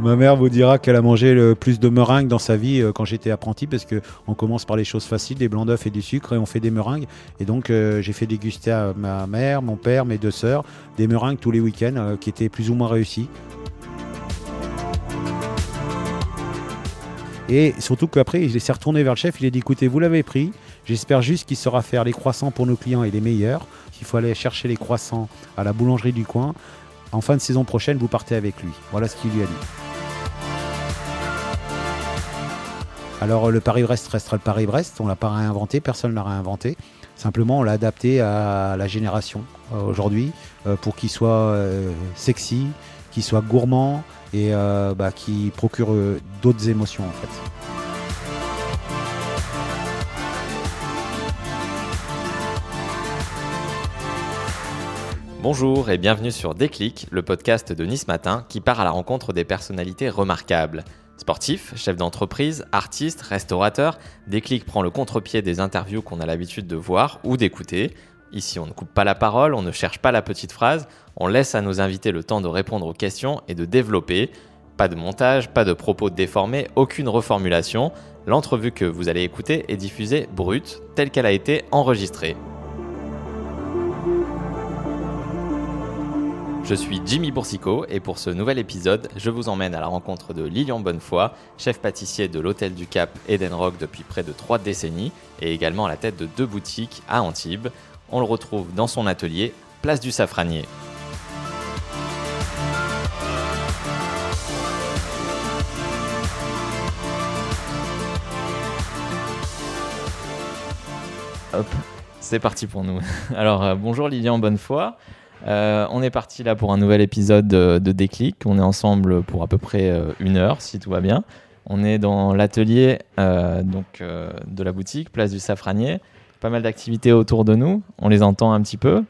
Ma mère vous dira qu'elle a mangé le plus de meringues dans sa vie euh, quand j'étais apprenti parce que on commence par les choses faciles, des blancs d'œufs et du sucre et on fait des meringues. Et donc euh, j'ai fait déguster à ma mère, mon père, mes deux sœurs des meringues tous les week-ends euh, qui étaient plus ou moins réussis. Et surtout qu'après, il s'est retourné vers le chef, il a dit écoutez, vous l'avez pris, j'espère juste qu'il saura faire les croissants pour nos clients et les meilleurs. S'il faut aller chercher les croissants à la boulangerie du coin, en fin de saison prochaine, vous partez avec lui. Voilà ce qu'il lui a dit. Alors le Paris-Brest restera le Paris-Brest, on l'a pas réinventé, personne ne l'a réinventé. Simplement, on l'a adapté à la génération euh, aujourd'hui euh, pour qu'il soit euh, sexy, qu'il soit gourmand et bah, qu'il procure d'autres émotions en fait. Bonjour et bienvenue sur Déclic, le podcast de Nice Matin qui part à la rencontre des personnalités remarquables. Sportif, chef d'entreprise, artiste, restaurateur, Déclic prend le contre-pied des interviews qu'on a l'habitude de voir ou d'écouter. Ici, on ne coupe pas la parole, on ne cherche pas la petite phrase, on laisse à nos invités le temps de répondre aux questions et de développer. Pas de montage, pas de propos déformés, aucune reformulation. L'entrevue que vous allez écouter est diffusée brute, telle qu'elle a été enregistrée. Je suis Jimmy Boursicot et pour ce nouvel épisode, je vous emmène à la rencontre de Lilian Bonnefoy, chef pâtissier de l'Hôtel du Cap Eden Rock depuis près de trois décennies et également à la tête de deux boutiques à Antibes. On le retrouve dans son atelier, place du Safranier. Hop, c'est parti pour nous. Alors euh, bonjour Lilian Bonnefoy. Euh, on est parti là pour un nouvel épisode de, Déclic. On est ensemble pour à peu près euh, une heure, si tout va bien. On est dans l'atelier euh, donc de la boutique, place du Safranier. Pas mal d'activités autour de nous. On les entend un petit peu.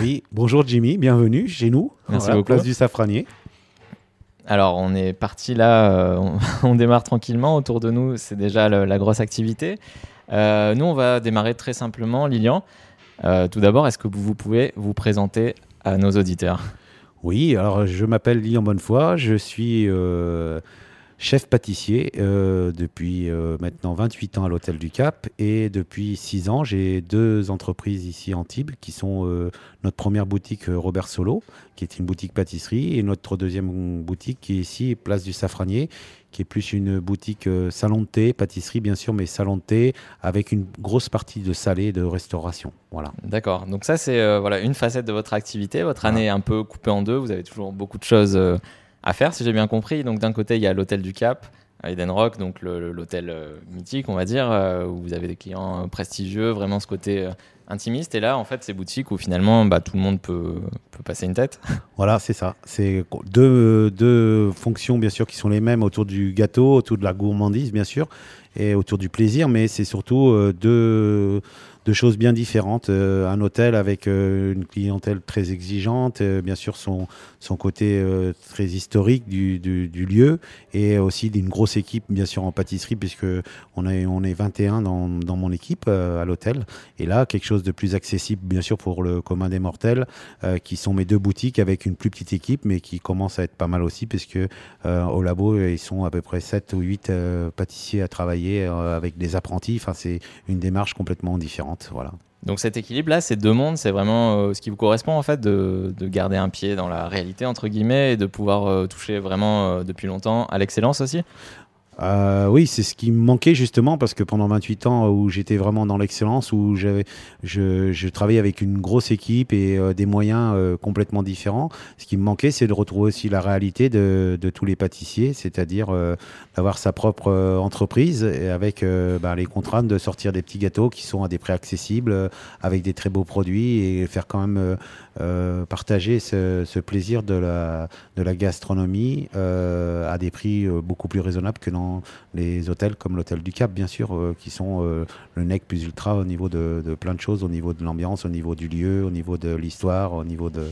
Oui, bonjour Jimmy, bienvenue chez nous. Merci beaucoup. Place du Safranier. Alors, on est parti là, on, démarre tranquillement. Autour de nous, c'est déjà la grosse activité. nous, on va démarrer très simplement. Lilian, tout d'abord, est-ce que vous pouvez vous présenter à nos auditeurs. Oui, alors je m'appelle Lilian Bonnefoy, je suis euh, chef pâtissier euh, depuis euh, maintenant 28 ans à l'Hôtel du Cap et depuis 6 ans j'ai deux entreprises ici en Tibes qui sont notre première boutique Robert Solo qui est une boutique pâtisserie et notre deuxième boutique qui est ici Place du Safranier qui est plus une boutique euh, salon de thé, pâtisserie bien sûr, mais salon de thé avec une grosse partie de salé de restauration. Voilà. D'accord. Donc ça c'est euh, voilà une facette de votre activité. Votre année est un peu coupée en deux. Vous avez toujours beaucoup de choses euh, à faire, si j'ai bien compris. Donc d'un côté il y a l'hôtel du Cap. À Eden Rock, donc l'hôtel mythique, on va dire, où vous avez des clients prestigieux, vraiment ce côté intimiste. Et là, en fait, c'est boutique où finalement, bah, tout le monde peut, peut passer une tête. Voilà, c'est ça. C'est deux, deux fonctions, bien sûr, qui sont les mêmes autour du gâteau, autour de la gourmandise, bien sûr, et autour du plaisir, mais c'est surtout euh, deux de choses bien différentes. Euh, un hôtel avec euh, une clientèle très exigeante, euh, bien sûr son, côté très historique du, lieu et aussi d'une grosse équipe, bien sûr en pâtisserie, puisque on est, on est 21 dans, dans mon équipe à l'hôtel. Et là, quelque chose de plus accessible, bien sûr, pour le commun des mortels, qui sont mes deux boutiques avec une plus petite équipe, mais qui commence à être pas mal aussi, puisque au labo, ils sont à peu près 7 ou 8 pâtissiers à travailler avec des apprentis. C'est une démarche complètement différente. Donc cet équilibre-là, ces deux mondes, c'est vraiment euh, ce qui vous correspond en fait, de, garder un pied dans la réalité entre guillemets et de pouvoir euh, toucher vraiment euh, depuis longtemps à l'excellence aussi? Euh, oui, c'est ce qui me manquait justement parce que pendant 28 ans où j'étais vraiment dans l'excellence, où j'avais, je, je, travaillais avec une grosse équipe et euh, des moyens euh, complètement différents, ce qui me manquait, c'est de retrouver aussi la réalité de, de tous les pâtissiers, c'est-à-dire d'avoir sa propre entreprise et avec bah, les contraintes de sortir des petits gâteaux qui sont à des prix accessibles, avec des très beaux produits et faire quand même partager ce, plaisir de la, de la gastronomie à des prix beaucoup plus raisonnables que dans les hôtels comme l'hôtel du Cap, bien sûr, euh, qui sont euh, le nec plus ultra au niveau de, plein de choses, au niveau de l'ambiance, au niveau du lieu, au niveau de l'histoire, au niveau de,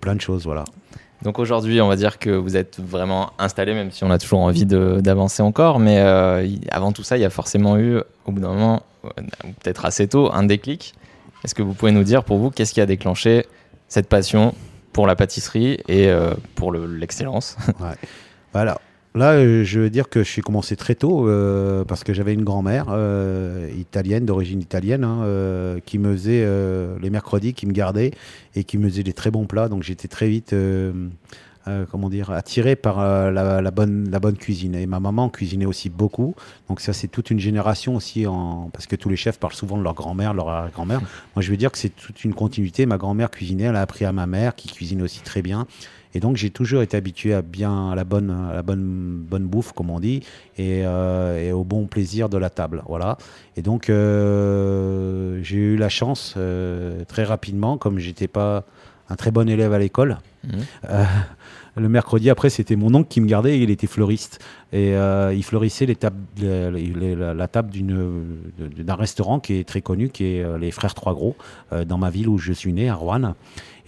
plein de choses. Voilà. Donc aujourd'hui, on va dire que vous êtes vraiment installé, même si on a toujours envie d'avancer encore. Mais euh, avant tout ça, il y a forcément eu, au bout d'un moment, peut-être assez tôt, un déclic. Est-ce que vous pouvez nous dire pour vous, qu'est-ce qui a déclenché cette passion pour la pâtisserie et pour l'excellence. Voilà. Là, euh, je veux dire que je suis commencé très tôt euh, parce que j'avais une grand-mère euh, italienne, d'origine italienne, hein, euh, qui me faisait euh, les mercredis, qui me gardait et qui me faisait des très bons plats. Donc j'étais très vite, euh, comment dire, attiré par euh, la, la bonne, la bonne cuisine. Et ma maman cuisinait aussi beaucoup. Donc ça, c'est toute une génération aussi, en... parce que tous les chefs parlent souvent de leur grand-mère, leur grand-mère. Moi, je veux dire que c'est toute une continuité. Ma grand-mère cuisinait, elle a appris à ma mère, qui cuisine aussi très bien. Et donc j'ai toujours été habitué à bien à la bonne à la bonne bonne bouffe comme on dit et, euh, et au bon plaisir de la table voilà et donc euh, j'ai eu la chance euh, très rapidement comme j'étais pas un très bon élève à l'école Mhm. Le mercredi après c'était mon oncle qui me gardait il était fleuriste et euh, il fleurissait les tables les- les- la, la table d'un restaurant qui est très connu qui est euh, les frères Trois Gros euh, dans ma ville où je suis né à Rouen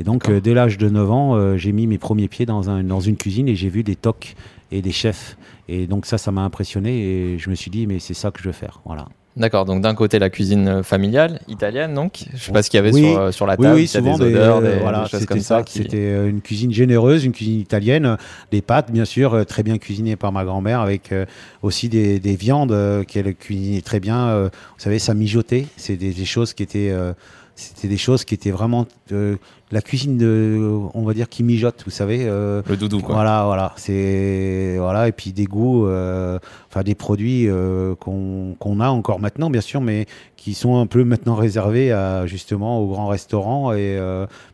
et donc, dès l'âge de 9 ans, j'ai mis mes premiers pieds dans, un, dans une cuisine et j'ai vu des tocs et des chefs. Et donc, ça, ça m'a impressionné et je me suis dit, mais c'est ça que je veux faire. Voilà. D'accord, donc d'un côté la cuisine euh, familiale, italienne donc, je sais pas ce qu'il y avait Oui. sur, euh, sur la Oui, table, oui, s'il y a souvent, des odeurs, euh, des, voilà, des choses c'était comme ça. ça. qui- C'était euh, une cuisine généreuse, une cuisine italienne. Des pâtes, bien sûr, euh, très bien cuisinées par ma grand-mère, avec euh, aussi des, des viandes euh, qu'elle cuisinait très bien. euh, vous savez, ça mijotait. C'est des, des choses qui étaient... euh, c'était des choses qui étaient vraiment euh, la cuisine de, on va dire, qui mijote, vous savez. euh, Le doudou quoi. Voilà, voilà, c'est voilà et puis des goûts, euh, enfin des produits euh, qu'on qu'on a encore maintenant, bien sûr, mais qui sont un peu maintenant réservés à justement aux grands restaurants et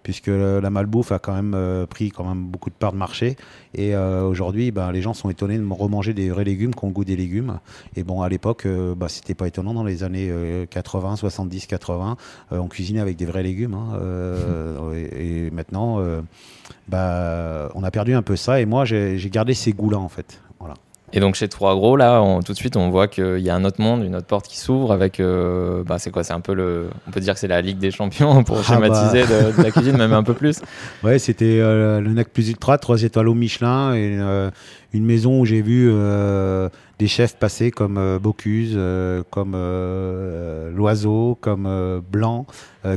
puisque le- la malbouffe a quand même pris quand même beaucoup de parts de marché et aujourd'hui, ben, les gens sont étonnés de remanger des vrais légumes le goût des légumes. Et bon, à l'époque, bah, c'était pas étonnant dans les années euh, 80, 70, 80, euh, on cuisinait avec des vrais légumes. hein, et, et maintenant, euh, bah, on a perdu un peu ça. Et moi, j'ai gardé ces goûts-là, en fait. Voilà. Et donc chez Trois Gros, là, on- tout de suite, on voit qu'il y a un autre monde, une autre porte qui s'ouvre avec. euh, bah, c'est quoi C'est un peu le. On peut dire que c'est la Ligue des Champions pour Ah schématiser de, de la cuisine, même un peu plus. Ouais, c'était euh, le NAC Plus Ultra, trois étoiles au Michelin, et euh, une maison où j'ai vu des chefs passer comme euh, Bocuse, euh, comme euh, Loiseau, comme Blanc,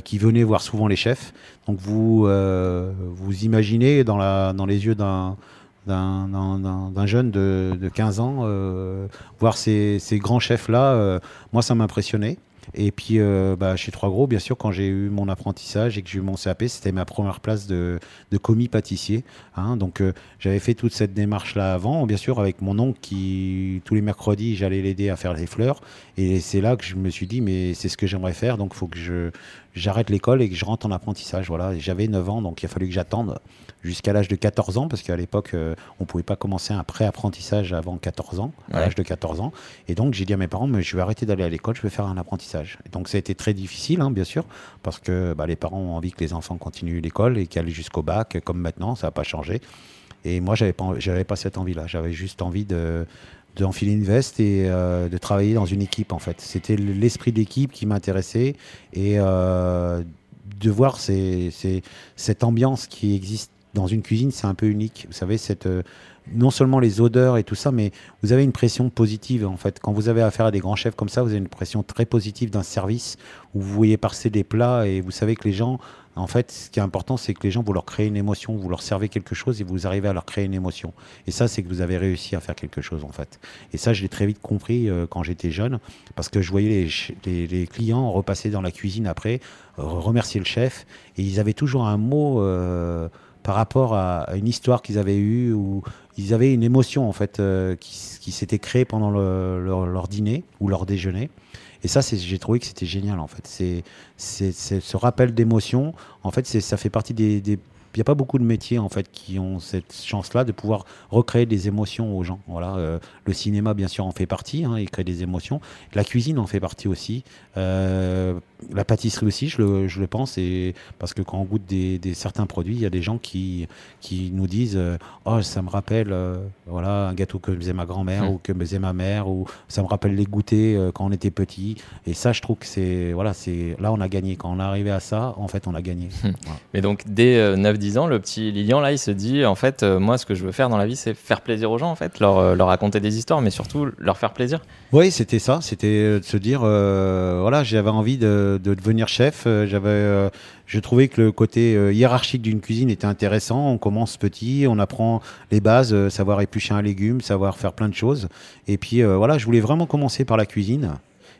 qui venaient voir souvent les chefs. Donc vous vous imaginez dans, la, dans les yeux d'un- d'un jeune de, de 15 ans, euh, voir ces, ces grands chefs-là, euh, moi ça m'impressionnait. Et puis euh, bah, chez Trois Gros, bien sûr, quand j'ai eu mon apprentissage et que j'ai eu mon CAP, c'était ma première place de, commis pâtissier. hein. donc euh, j'avais fait toute cette démarche-là avant, bien sûr, avec mon oncle qui, tous les mercredis, j'allais l'aider à faire les fleurs. Et c'est là que je me suis dit, mais c'est ce que j'aimerais faire, donc il faut que j'arrête l'école et que je rentre en apprentissage. Voilà, j'avais 9 ans, donc il a fallu que j'attende jusqu'à l'âge de 14 ans, parce qu'à l'époque, euh, on ne pouvait pas commencer un pré-apprentissage avant 14 ans, à l'âge de 14 ans. Et donc, j'ai dit à mes parents, mais je vais arrêter d'aller à l'école, je vais faire un apprentissage. Et donc, ça a été très difficile, hein, bien sûr, parce que bah, les parents ont envie que les enfants continuent l'école et qu'ils aillent jusqu'au bac, comme maintenant, ça n'a pas changé. Et moi, j'avais pas, j'avais pas cette envie-là. J'avais juste envie de d'enfiler une veste et euh, de travailler dans une équipe en fait. C'était l'esprit d'équipe qui m'intéressait et euh, de voir ces, ces- cette ambiance qui existe dans une cuisine, c'est un peu unique. Vous savez, cette, euh, non seulement les odeurs et tout ça, mais vous avez une pression positive en fait. Quand vous avez affaire à des grands chefs comme ça, vous avez une pression très positive d'un service où vous voyez passer des plats et vous savez que les gens, en fait, ce qui est important, c'est que les gens, vous leur créez une émotion, vous leur servez quelque chose et vous arrivez à leur créer une émotion. Et ça, c'est que vous avez réussi à faire quelque chose en fait. Et ça, je l'ai très vite compris euh, quand j'étais jeune, parce que je voyais les, clients repasser dans la cuisine après, remercier le chef, et ils avaient toujours un mot euh, par rapport à, une histoire qu'ils avaient eue, ou ils avaient une émotion en fait euh, qui, s'était créée pendant le- leur, dîner ou leur déjeuner. Et ça, j'ai trouvé que c'était génial en fait. C'est ce rappel d'émotion. En fait, ça fait partie des- il n'y a pas beaucoup de métiers en fait qui ont cette chance-là de pouvoir recréer des émotions aux gens. Voilà, euh, le cinéma bien sûr en fait partie, hein, il crée des émotions. La cuisine en fait partie aussi. Euh, la pâtisserie aussi, je le, je le pense, et parce que quand on goûte des, des certains produits, il y a des gens qui, qui nous disent euh, oh ça me rappelle euh, voilà un gâteau que faisait ma grand-mère Hmm. ou que faisait ma mère ou ça me rappelle les goûters euh, quand on était petit. Et ça, je trouve que c'est voilà, c'est là on a gagné. Quand on est arrivé à ça, en fait, on a gagné. Hmm. Voilà. Mais donc, dès euh, 9-10 ans, le petit Lilian, là, il se dit en fait, moi, ce que je veux faire dans la vie, c'est faire plaisir aux gens, en fait, leur, leur raconter des histoires, mais surtout leur faire plaisir. Oui, c'était ça. C'était de se dire, voilà, j'avais envie de, de, de devenir chef. Euh, J'avais, euh, je trouvais que le côté euh, hiérarchique d'une cuisine était intéressant. On commence petit, on apprend les bases, euh, savoir éplucher un légume, savoir faire plein de choses. Et puis euh, voilà, je voulais vraiment commencer par la cuisine.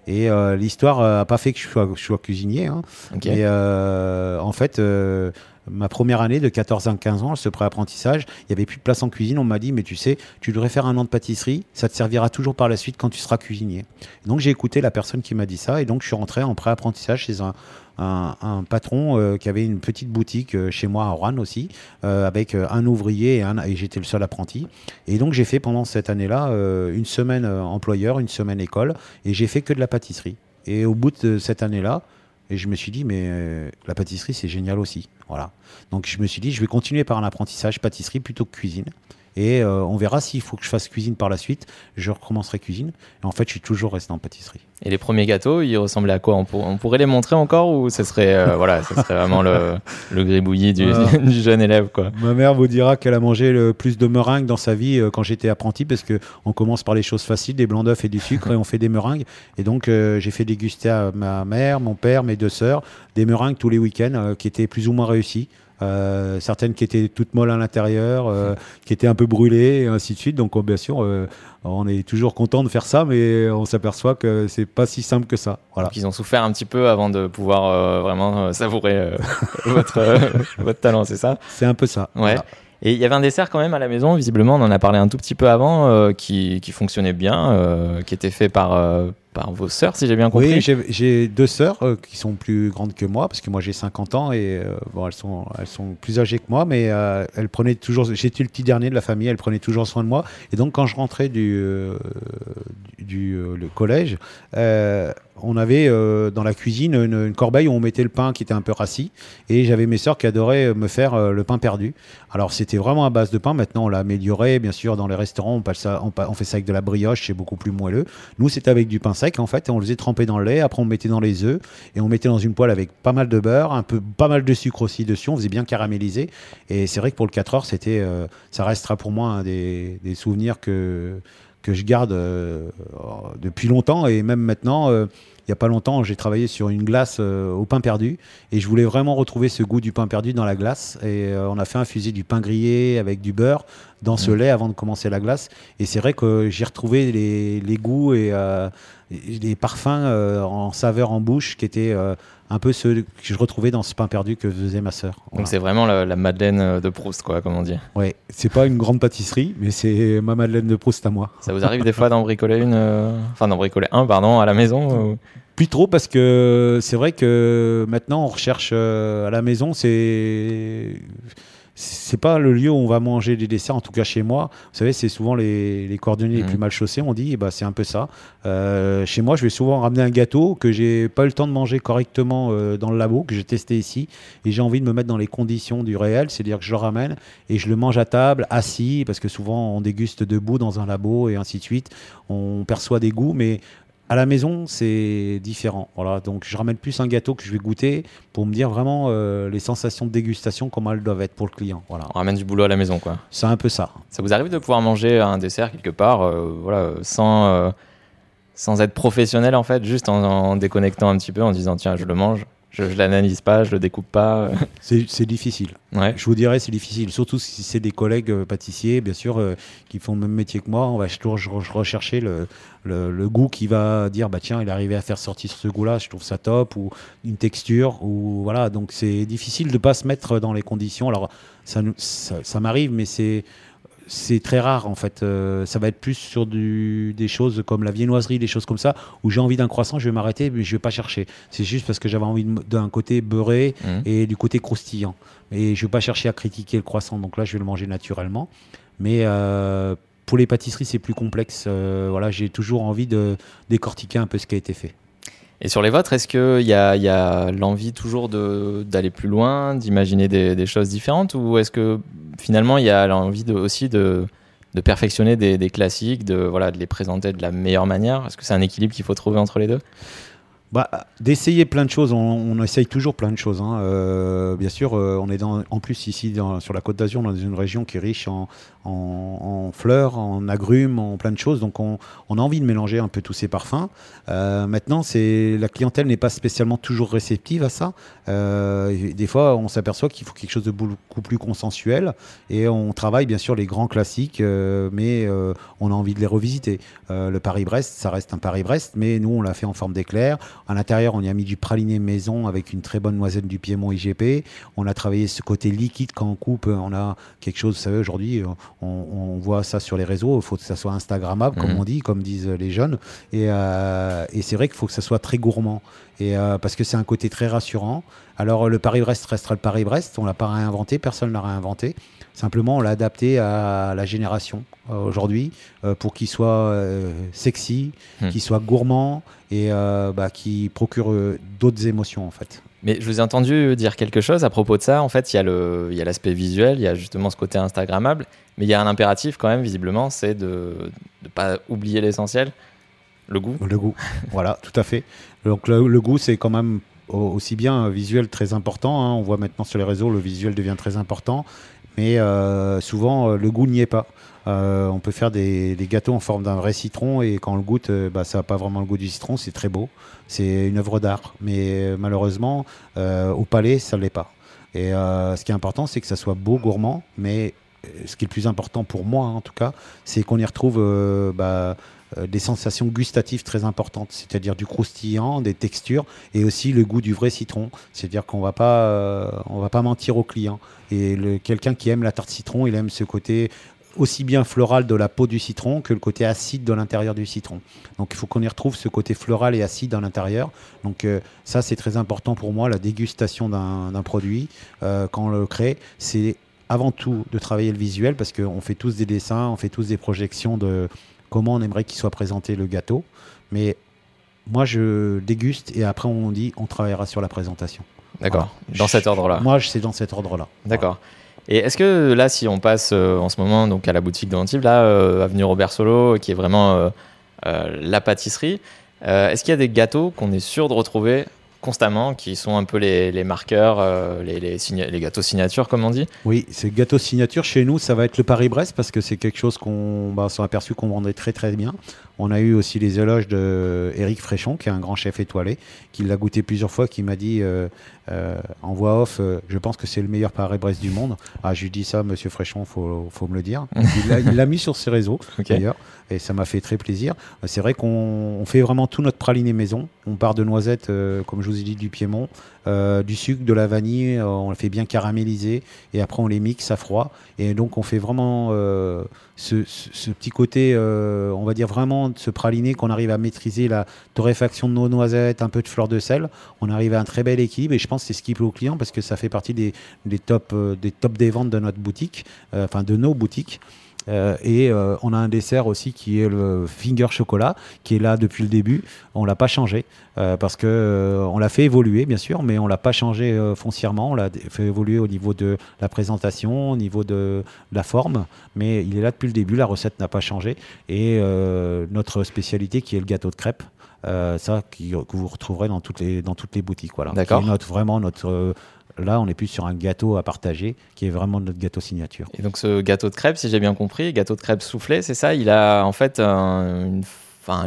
Et euh, l'histoire euh, a pas fait que je sois, je sois cuisinier. Hein. Mais euh, en fait, euh, ma première année de 14 à 15 ans, ce pré-apprentissage, il n'y avait plus de place en cuisine. On m'a dit, mais tu sais, tu devrais faire un an de pâtisserie, ça te servira toujours par la suite quand tu seras cuisinier. Donc j'ai écouté la personne qui m'a dit ça, et donc je suis rentré en pré-apprentissage chez un, patron euh, qui avait une petite boutique euh, chez moi à Rouen aussi, euh, avec un ouvrier et, et j'étais le seul apprenti. Et donc j'ai fait pendant cette année-là une semaine employeur, une semaine école, et j'ai fait que de la pâtisserie. Et au bout de cette année-là, et je me suis dit, mais la pâtisserie, c'est génial aussi. Voilà. Donc je me suis dit, je vais continuer par un apprentissage pâtisserie plutôt que cuisine. Et euh, on verra s'il faut que je fasse cuisine par la suite. Je recommencerai cuisine. Et en fait, je suis toujours resté en pâtisserie. Et les premiers gâteaux, ils ressemblaient à quoi? On, pour- on pourrait les montrer encore ou ce serait, euh, voilà, ce serait vraiment le, le gribouillis du, du jeune élève, quoi? Ma mère vous dira qu'elle a mangé le plus de meringues dans sa vie euh, quand j'étais apprenti, parce que on commence par les choses faciles, des blancs d'œufs et du sucre, et on fait des meringues. Et donc j'ai fait déguster à ma mère, mon père, mes deux sœurs, des meringues tous les week-ends qui étaient plus ou moins réussies. Euh, certaines qui étaient toutes molles à l'intérieur, euh, qui étaient un peu brûlées, et ainsi de suite. Donc, oh, bien sûr, euh, on est toujours content de faire ça, mais on s'aperçoit que c'est pas si simple que ça. Voilà. Donc, ils ont souffert un petit peu avant de pouvoir vraiment savourer votre, votre talent, c'est ça? C'est un peu ça. Ouais. Voilà. Et il y avait un dessert quand même à la maison, visiblement, on en a parlé un tout petit peu avant, qui, qui fonctionnait bien, qui était fait par, par vos sœurs, si j'ai bien compris. Oui, j'ai- j'ai deux sœurs euh, qui sont plus grandes que moi, parce que moi j'ai 50 ans et euh, bon, elles, sont, elles sont plus âgées que moi, mais euh, elles prenaient toujours. J'étais le petit dernier de la famille, elles prenaient toujours soin de moi. Et donc quand je rentrais du, du, du, le collège, on avait euh, dans la cuisine une, une corbeille où on mettait le pain qui était un peu rassis, et j'avais mes sœurs qui adoraient me faire euh, le pain perdu. Alors c'était vraiment à base de pain. Maintenant on l'a amélioré, bien sûr, dans les restaurants on, passe ça, on, pa- on fait ça avec de la brioche, c'est beaucoup plus moelleux. Nous, c'était avec du pain sec, en fait, on le faisait tremper dans le lait. Après, on mettait dans les œufs, et on mettait dans une poêle avec pas mal de beurre, un peu, pas mal de sucre aussi dessus. On faisait bien caraméliser. Et c'est vrai que pour le 4 heures, c'était, euh, ça restera pour moi un des, des souvenirs que, que je garde euh, depuis longtemps. Et même maintenant, euh, il n'y a pas longtemps, j'ai travaillé sur une glace euh, au pain perdu, et je voulais vraiment retrouver ce goût du pain perdu dans la glace. Et euh, on a fait infuser du pain grillé avec du beurre dans ce Mmh. lait avant de commencer la glace. Et c'est vrai que j'ai retrouvé les, les goûts et euh, les parfums en saveur en bouche qui étaient un peu ceux que je retrouvais dans ce pain perdu que faisait ma sœur. Donc Voilà. c'est vraiment la, la Madeleine de Proust, quoi, comme on dit. Ouais, c'est pas une grande pâtisserie, mais c'est ma Madeleine de Proust à moi. Ça vous arrive des fois d'en bricoler une, euh, enfin d'en bricoler un, pardon, à la maison ou- Plus trop parce que c'est vrai que maintenant on recherche euh, à la maison, c'est c'est pas le lieu où on va manger des desserts, en tout cas chez moi. Vous savez, c'est souvent les, les cordonniers les Mhm. plus mal chaussés, on dit, et bah, c'est un peu ça. Euh, chez moi, je vais souvent ramener un gâteau que j'ai pas eu le temps de manger correctement euh, dans le labo, que j'ai testé ici, et j'ai envie de me mettre dans les conditions du réel, c'est-à-dire que je le ramène et je le mange à table, assis, parce que souvent on déguste debout dans un labo et ainsi de suite. On perçoit des goûts, mais à la maison, c'est différent. Voilà, donc je ramène plus un gâteau que je vais goûter pour me dire vraiment euh, les sensations de dégustation, comment elles doivent être pour le client. Voilà, on ramène du boulot à la maison, quoi. c'est un peu ça. Ça vous arrive de pouvoir manger un dessert quelque part, euh, voilà, sans, euh, sans être professionnel en fait, juste en, en déconnectant un petit peu, en disant tiens, je le mange, je, je l'analyse pas, je le découpe pas. C'est difficile. ouais. Je vous dirais, c'est difficile, surtout si c'est des collègues euh, pâtissiers, bien sûr, euh, qui font le même métier que moi. On va toujours rechercher le, le, le goût qui va dire, bah tiens, il est arrivé à faire sortir ce goût-là, je trouve ça top, ou une texture, ou voilà. Donc c'est difficile de pas se mettre dans les conditions. Alors ça, ça m'arrive, mais c'est c'est très rare en fait. Euh, ça va être plus sur du, des choses comme la viennoiserie, des choses comme ça, où j'ai envie d'un croissant, je vais m'arrêter, mais je vais pas chercher. C'est juste parce que j'avais envie d'un côté beurré Mhm. et du côté croustillant. Et je vais pas chercher à critiquer le croissant, donc là je vais le manger naturellement. Mais euh, pour les pâtisseries, c'est plus complexe. Euh, voilà, j'ai toujours envie de décortiquer un peu ce qui a été fait. Et sur les vôtres, est-ce qu'il y a, y a l'envie toujours d'aller plus loin, d'imaginer des, choses différentes, ou est-ce que finalement il y a l'envie aussi de, de perfectionner des, des classiques, de, voilà, de les présenter de la meilleure manière? Est-ce que c'est un équilibre qu'il faut trouver entre les deux? Bah, D'essayer plein de choses, on, essaye toujours plein de choses. Hein. Euh, bien sûr, euh, on est en plus ici sur la Côte d'Azur, dans une région qui est riche en, fleurs, en agrumes, en plein de choses. Donc on, a envie de mélanger un peu tous ces parfums. Euh, maintenant, la clientèle n'est pas spécialement toujours réceptive à ça. Des fois, on s'aperçoit qu'il faut quelque chose de beaucoup plus consensuel et on travaille bien sûr les grands classiques, mais on a envie de les revisiter. Le Paris-Brest, ça reste un Paris-Brest, mais nous on l'a fait en forme d'éclair. À l'intérieur, on y a mis du praliné maison avec une très bonne noisette du Piémont IGP. On a travaillé ce côté liquide quand on coupe. On a quelque chose, vous savez, aujourd'hui, on, on, voit ça sur les réseaux. Il faut que ça soit Instagrammable, comme mmh. on dit, comme disent les jeunes. Et, et c'est vrai qu'il faut que ça soit très gourmand. Et parce que c'est un côté très rassurant. Alors le Paris-Brest restera le Paris-Brest. On l'a pas réinventé, personne l'a réinventé. Simplement, on l'a adapté à la génération euh, aujourd'hui euh, pour qu'il soit euh, sexy, hmm. qu'il soit gourmand et bah, qui procure d'autres émotions en fait. Mais je vous ai entendu dire quelque chose à propos de ça. En fait, il y a l'aspect visuel, il y a justement ce côté Instagrammable, mais il y a un impératif quand même, visiblement, c'est de ne pas oublier l'essentiel, le goût. Le goût, voilà, tout à fait. Donc le, le goût, c'est quand même aussi bien visuel très important. Hein. On voit maintenant sur les réseaux, le visuel devient très important mais euh, souvent euh, le goût n'y est pas. Euh, on peut faire des, gâteaux en forme d'un vrai citron et quand on le goûte, bah, ça n'a pas vraiment le goût du citron, c'est très beau, c'est une œuvre d'art, mais malheureusement au palais ça ne l'est pas. Et ce qui est important, c'est que ça soit beau, gourmand, mais ce qui est le plus important pour moi en tout cas, c'est qu'on y retrouve bah, des sensations gustatives très importantes, c'est-à-dire du croustillant, des textures et aussi le goût du vrai citron. C'est-à-dire qu'on va pas, euh, on va pas mentir au client. Et quelqu'un qui aime la tarte citron, il aime ce côté aussi bien floral de la peau du citron que le côté acide de l'intérieur du citron. Donc il faut qu'on y retrouve ce côté floral et acide à l'intérieur. Donc euh, ça c'est très important pour moi, la dégustation d'un produit quand on le crée, c'est avant tout de travailler le visuel parce qu'on fait tous des dessins, on fait tous des projections de, comment on aimerait qu'il soit présenté le gâteau. Mais moi, je déguste et après, on dit on travaillera sur la présentation. D'accord. Dans cet ordre-là. Moi, c'est dans cet ordre-là. D'accord. Et est-ce que là, si on passe euh, en ce moment donc à la boutique d'Antibes, là, euh, avenue Robert Solo, qui est vraiment euh, la pâtisserie, est-ce qu'il y a des gâteaux qu'on est sûr de retrouver constamment, qui sont un peu les, marqueurs, les, les, gâteaux signature, comme on dit Oui, ces gâteaux signature, chez nous, ça va être le Paris-Brest, parce que c'est quelque chose qu'on bah, s'est aperçu qu'on vendait très très bien. On a eu aussi les éloges de Eric Fréchon, qui est un grand chef étoilé, qui l'a goûté plusieurs fois, qui m'a dit euh, euh, en voix off, euh, je pense que c'est le meilleur Paris-Brest du monde. Ah, je lui dis ça, monsieur Fréchon, faut, faut me le dire. il l'a mis sur ses réseaux, d'ailleurs, et ça m'a fait très plaisir. C'est vrai qu'on fait vraiment tout notre praliné maison. On part de noisettes, comme je vous ai dit, du Piémont, du sucre, de la vanille, on le fait bien caraméliser, et après on les mixe à froid. Et donc on fait vraiment ce, ce, petit côté, on va dire vraiment de ce praliné qu'on arrive à maîtriser la torréfaction de nos noisettes, un peu de fleur de sel. On arrive à un très bel équilibre et je pense c'est ce qui plaît aux clients parce que ça fait partie des, tops euh, des, top des ventes de notre boutique, euh, enfin de nos boutiques. Euh, et on a un dessert aussi qui est le finger chocolat, qui est là depuis le début. On l'a pas changé parce que on l'a fait évoluer, bien sûr, mais on l'a pas changé foncièrement. On l'a fait évoluer au niveau de la présentation, au niveau de, la forme, mais il est là depuis le début. La recette n'a pas changé. Et notre spécialité, qui est le gâteau de crêpes. Ça qui, que vous retrouverez dans toutes les dans toutes les boutiques voilà d'accord notre vraiment notre Là, on est plus sur un gâteau à partager qui est vraiment notre gâteau signature. Et donc, ce gâteau de crêpes, si j'ai bien compris, gâteau de crêpes soufflé, c'est ça? Il a en fait un,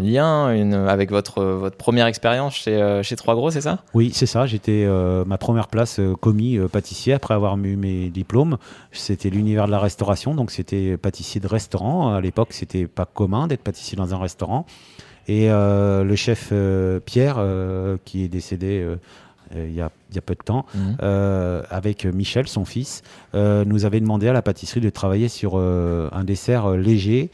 lien une, avec votre, votre première expérience chez, euh, chez Trois Gros, c'est ça? Oui, c'est ça. J'étais euh, ma première place euh, commis pâtissier après avoir eu mes diplômes. C'était l'univers de la restauration, donc c'était pâtissier de restaurant. À l'époque, c'était pas commun d'être pâtissier dans un restaurant. Et le chef Pierre, qui est décédé euh, il y, a, y, a, peu de temps, mhm. euh, avec Michel, son fils, euh, nous avait demandé à la pâtisserie de travailler sur un dessert léger,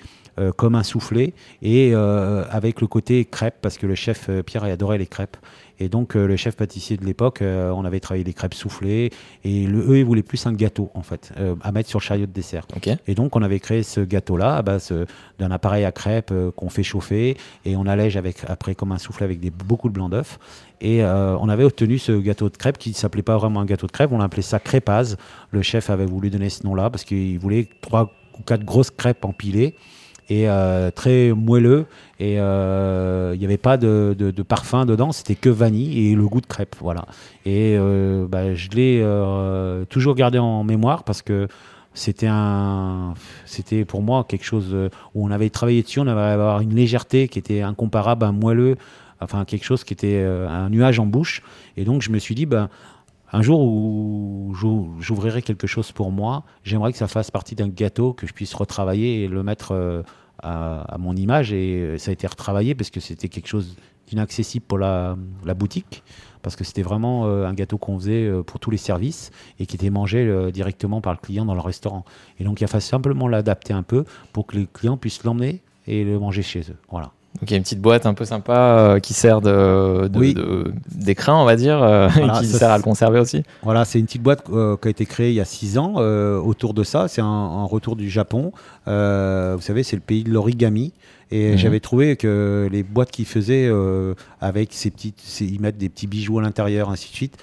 comme un soufflé, et avec le côté crêpe, parce que le chef Pierre adorait les crêpes. Et donc, euh, le chef pâtissier de l'époque, euh, on avait travaillé des crêpes soufflées. Et le, eux, ils voulaient plus un gâteau, en fait, euh, à mettre sur le chariot de dessert. Et donc, on avait créé ce gâteau-là à base d'un appareil à crêpes qu'on fait chauffer. Et on allège avec, après comme un soufflé avec des, beaucoup de blanc d'œuf. Et on avait obtenu ce gâteau de crêpes qui ne s'appelait pas vraiment un gâteau de crêpes, on l'appelait ça crêpase. Le chef avait voulu donner ce nom-là parce qu'il voulait trois ou quatre grosses crêpes empilées et très moelleux. Et il n'y avait pas de, de, parfum dedans, c'était que vanille et le goût de crêpe. Voilà. Et bah, je l'ai toujours gardé en mémoire parce que c'était un, c'était pour moi quelque chose où on avait travaillé dessus, on avait avoir une légèreté qui était incomparable, un moelleux, enfin quelque chose qui était un nuage en bouche. Et donc je me suis dit, ben, un jour où j'ouvrirai quelque chose pour moi, j'aimerais que ça fasse partie d'un gâteau, que je puisse retravailler et le mettre euh, à, mon image. Et ça a été retravaillé parce que c'était quelque chose d'inaccessible pour la, boutique, parce que c'était vraiment euh, un gâteau qu'on faisait euh, pour tous les services et qui était mangé directement par le client dans le restaurant. Et donc il a fallu simplement l'adapter un peu pour que les clients puissent l'emmener et le manger chez eux. Voilà. Donc il y a une petite boîte un peu sympa euh, qui sert de, d'écrin, on va dire, euh, et qui sert à le conserver aussi. Voilà, c'est une petite boîte euh, qui a été créée il y a six ans autour de ça. C'est un, retour du Japon. vous savez, c'est le pays de l'origami. Et mhm. j'avais trouvé que les boîtes qu'ils faisaient avec ces petites, ils mettent des petits bijoux à l'intérieur, ainsi de suite,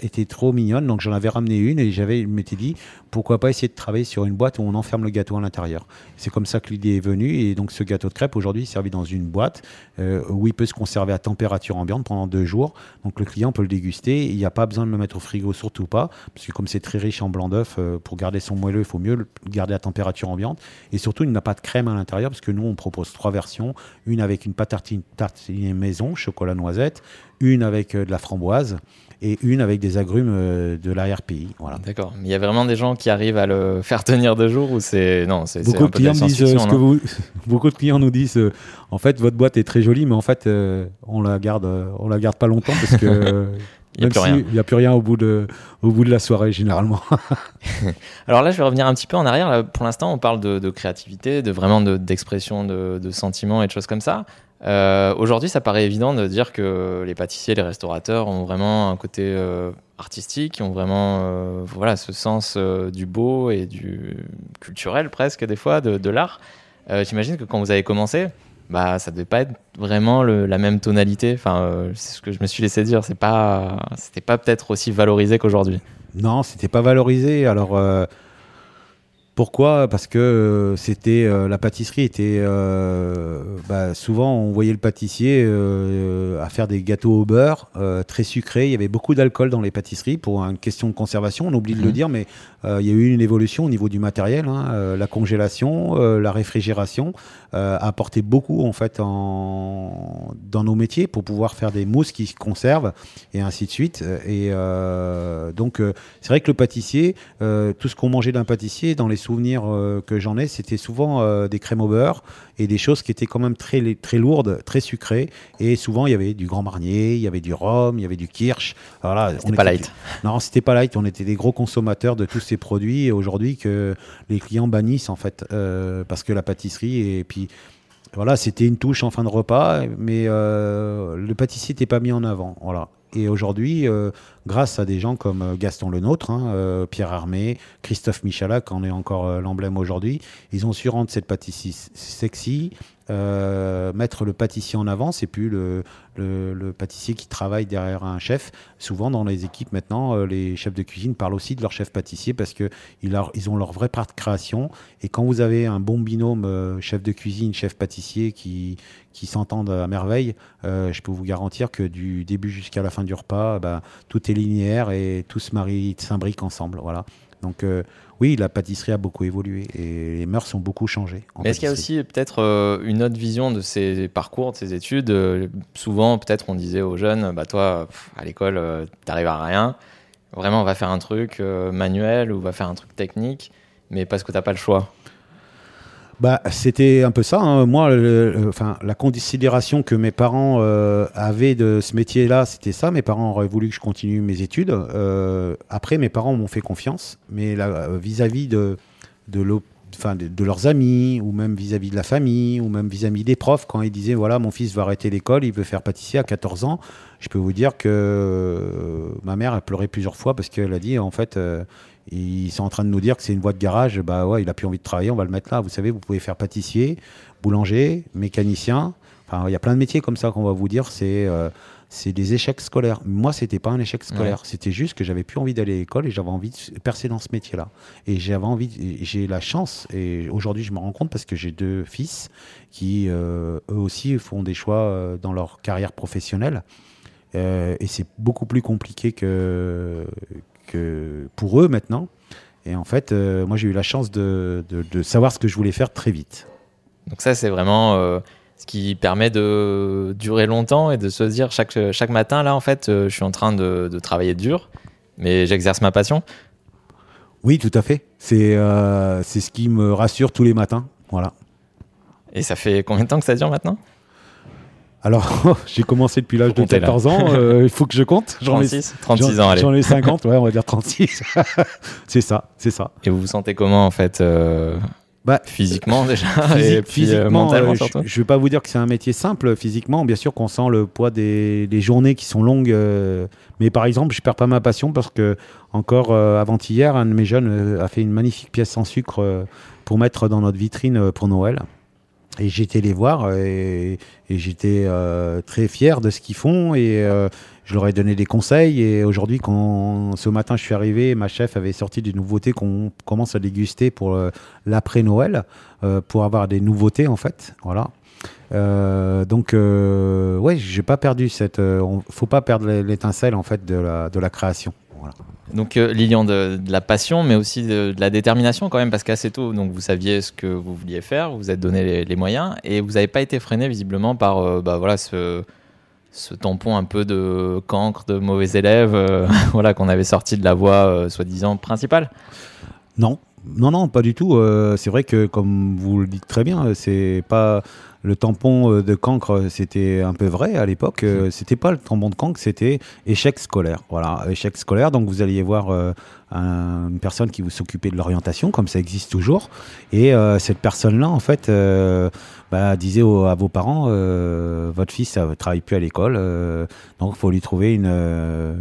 étaient trop mignonnes. Donc j'en avais ramené une et j'avais, m'étais dit, pourquoi pas essayer de travailler sur une boîte où on enferme le gâteau à l'intérieur. C'est comme ça que l'idée est venue. Et donc ce gâteau de crêpe aujourd'hui servi dans une boîte euh, où il peut se conserver à température ambiante pendant deux jours. Donc le client peut le déguster. Il n'y a pas besoin de le mettre au frigo, surtout pas, parce que comme c'est très riche en blanc d'œuf, euh, pour garder son moelleux, il faut mieux le garder à température ambiante. Et surtout, il n'a pas de crème à l'intérieur, parce que nous, on propose trois versions. Une avec une pâte tartine maison, chocolat noisette, une avec euh, de la framboise et une avec des agrumes euh, de l'arrière-pays. Voilà. D'accord. Il y a vraiment des gens qui arrivent à le faire tenir deux jours ou c'est non, c'est beaucoup de clients disent euh, ce que vous... beaucoup de clients nous disent euh, en fait votre boîte est très jolie mais en fait on la garde on la garde pas longtemps parce que Il n'y a, plus rien au bout, de, au bout de la soirée, généralement. Alors là, je vais revenir un petit peu en arrière. pour l'instant, on parle de, créativité, de vraiment d'expression de, de, sentiments et de choses comme ça. Euh, aujourd'hui, ça paraît évident de dire que les pâtissiers, les restaurateurs ont vraiment un côté euh, artistique, ont vraiment euh, voilà, ce sens du beau et du culturel presque des fois, de, l'art. J'imagine que quand vous avez commencé, bah, ça devait pas être vraiment la même tonalité. Enfin, c'est ce que je me suis laissé dire. C'est pas, c'était pas peut-être aussi valorisé qu'aujourd'hui. Non, c'était pas valorisé. Alors pourquoi? Parce que euh, c'était euh, la pâtisserie était euh, bah, souvent on voyait le pâtissier à faire des gâteaux au beurre très sucrés. Il y avait beaucoup d'alcool dans les pâtisseries pour une question de conservation. On oublie de le mhm. dire, mais il y a eu une évolution au niveau du matériel. Hein. la congélation, la réfrigération a apporté beaucoup en fait en, dans nos métiers pour pouvoir faire des mousses qui se conservent et ainsi de suite. Et donc c'est vrai que le pâtissier, tout ce qu'on mangeait d'un pâtissier dans les souvenirs euh, que j'en ai, c'était souvent euh, des crèmes au beurre et des choses qui étaient quand même très, très lourdes, très sucrées. Et souvent, il y avait du Grand Marnier, il y avait du rhum, il y avait du kirsch. Voilà, c'était pas light. Non, c'était pas light. On était des gros consommateurs de tous ces produits aujourd'hui que les clients bannissent en fait euh, parce que la pâtisserie et puis voilà, c'était une touche en fin de repas, mais le pâtissier n'était pas mis en avant. Voilà. Et aujourd'hui, euh, grâce à des gens comme euh, Gaston Lenôtre, hein, euh, Pierre Armé, Christophe Michalak, qui en est encore l'emblème aujourd'hui, ils ont su rendre cette pâtisserie sexy, euh, mettre le pâtissier en avant, c'est plus le, pâtissier qui travaille derrière un chef. Souvent dans les équipes maintenant, euh, les chefs de cuisine parlent aussi de leur chef pâtissier parce que ils, ont leur vraie part de création. Et quand vous avez un bon binôme euh, chef de cuisine, chef pâtissier qui, qui s'entendent à merveille, je peux vous garantir que du début jusqu'à la fin du repas, bah, tout linéaire et tout se marie, s'imbrique ensemble. Voilà. Donc oui, la pâtisserie a beaucoup évolué et les mœurs ont beaucoup changé. Est-ce qu'il y a aussi peut-être euh, une autre vision de ces parcours, de ces études euh, Souvent, peut-être, on disait aux jeunes, bah toi, à l'école, euh, tu n'arrives à rien. Vraiment, on va faire un truc manuel ou on va faire un truc technique, mais parce que tu n'as pas le choix bah, C'était un peu ça. Hein. Moi, enfin, la considération que mes parents euh, avaient de ce métier-là, c'était ça. Mes parents auraient voulu que je continue mes études. Euh, après, mes parents m'ont fait confiance, mais euh, vis-à-vis de, de, de, leurs amis, ou même vis-à-vis de la famille, ou même vis-à-vis des profs, quand ils disaient voilà, mon fils va arrêter l'école, il veut faire pâtissier à 14 ans, je peux vous dire que ma mère a pleuré plusieurs fois parce qu'elle a dit en fait ils sont en train de nous dire que c'est une voie de garage. Bah ouais, il a plus envie de travailler, on va le mettre là. Vous savez, vous pouvez faire pâtissier, boulanger, mécanicien. Enfin, il y a plein de métiers comme ça qu'on va vous dire, c'est euh, c'est des échecs scolaires. Moi, c'était pas un échec scolaire, c'était juste que j'avais plus envie d'aller à l'école et j'avais envie de percer dans ce métier-là. Et j'avais envie, j'ai la chance, et aujourd'hui je me rends compte parce que j'ai deux fils qui euh, eux aussi font des choix euh, dans leur carrière professionnelle. Euh, et c'est beaucoup plus compliqué que, que pour eux maintenant. Et en fait, euh, moi j'ai eu la chance de, de- de savoir ce que je voulais faire très vite. Donc ça, c'est vraiment euh, ce qui permet de durer longtemps et de se dire chaque, chaque matin, là, en fait, euh, je suis en train de, de travailler dur, mais j'exerce ma passion. Oui, tout à fait. C'est c'est ce qui me rassure tous les matins. Voilà. Et ça fait combien de temps que ça dure maintenant? Alors, j'ai commencé depuis l'âge de Comptez, là. 14 ans. euh, il faut que je compte. J'en ai, 36 36 j'en- ans, allez. J'en ai 50, ouais, on va dire 36. c'est ça, c'est ça. Et vous vous sentez comment, en fait euh, Bah, Physiquement, déjà Et puis euh, physiquement, mentalement, euh, je, surtout je vais pas vous dire que c'est un métier simple physiquement. Bien sûr qu'on sent le poids des, des journées qui sont longues. euh, mais par exemple, je perds pas ma passion parce que encore euh, avant-hier, un de mes jeunes a fait une magnifique pièce en sucre euh, pour mettre dans notre vitrine euh, pour Noël. Et j'étais les voir euh, et, j'étais euh, très fier de ce qu'ils font et euh, je leur ai donné des conseils. Et aujourd'hui, quand ce matin je suis arrivé, ma chef avait sorti des nouveautés qu'on commence à déguster pour l'après-Noël, pour avoir des nouveautés en fait. Voilà. Donc, ouais, j'ai pas perdu cette. faut pas perdre l'étincelle en fait de la, de la création. Voilà. Donc euh, Lilian, de, de la passion, mais aussi de, de la détermination quand même, parce qu'assez tôt, donc vous saviez ce que vous vouliez faire, vous vous êtes donné les, les moyens, et vous n'avez pas été freiné visiblement par euh, bah, voilà, ce, ce tampon un peu de cancre, de mauvais élèves, euh, voilà, qu'on avait sorti de la voie euh, soi-disant principale. Non, non, non, pas du tout. C'est vrai que, comme vous le dites très bien, c'est pas le tampon euh, de cancre, c'était un peu vrai à l'époque. Euh, c'était pas le tampon de cancre, c'était échec scolaire. Voilà, échec scolaire. Donc vous alliez voir euh, un- une personne qui vous s'occupait de l'orientation, comme ça existe toujours. Et euh, cette personne-là, en fait, euh, bah, disait à vos parents, votre fils ne travaille plus à l'école, donc il faut lui trouver une,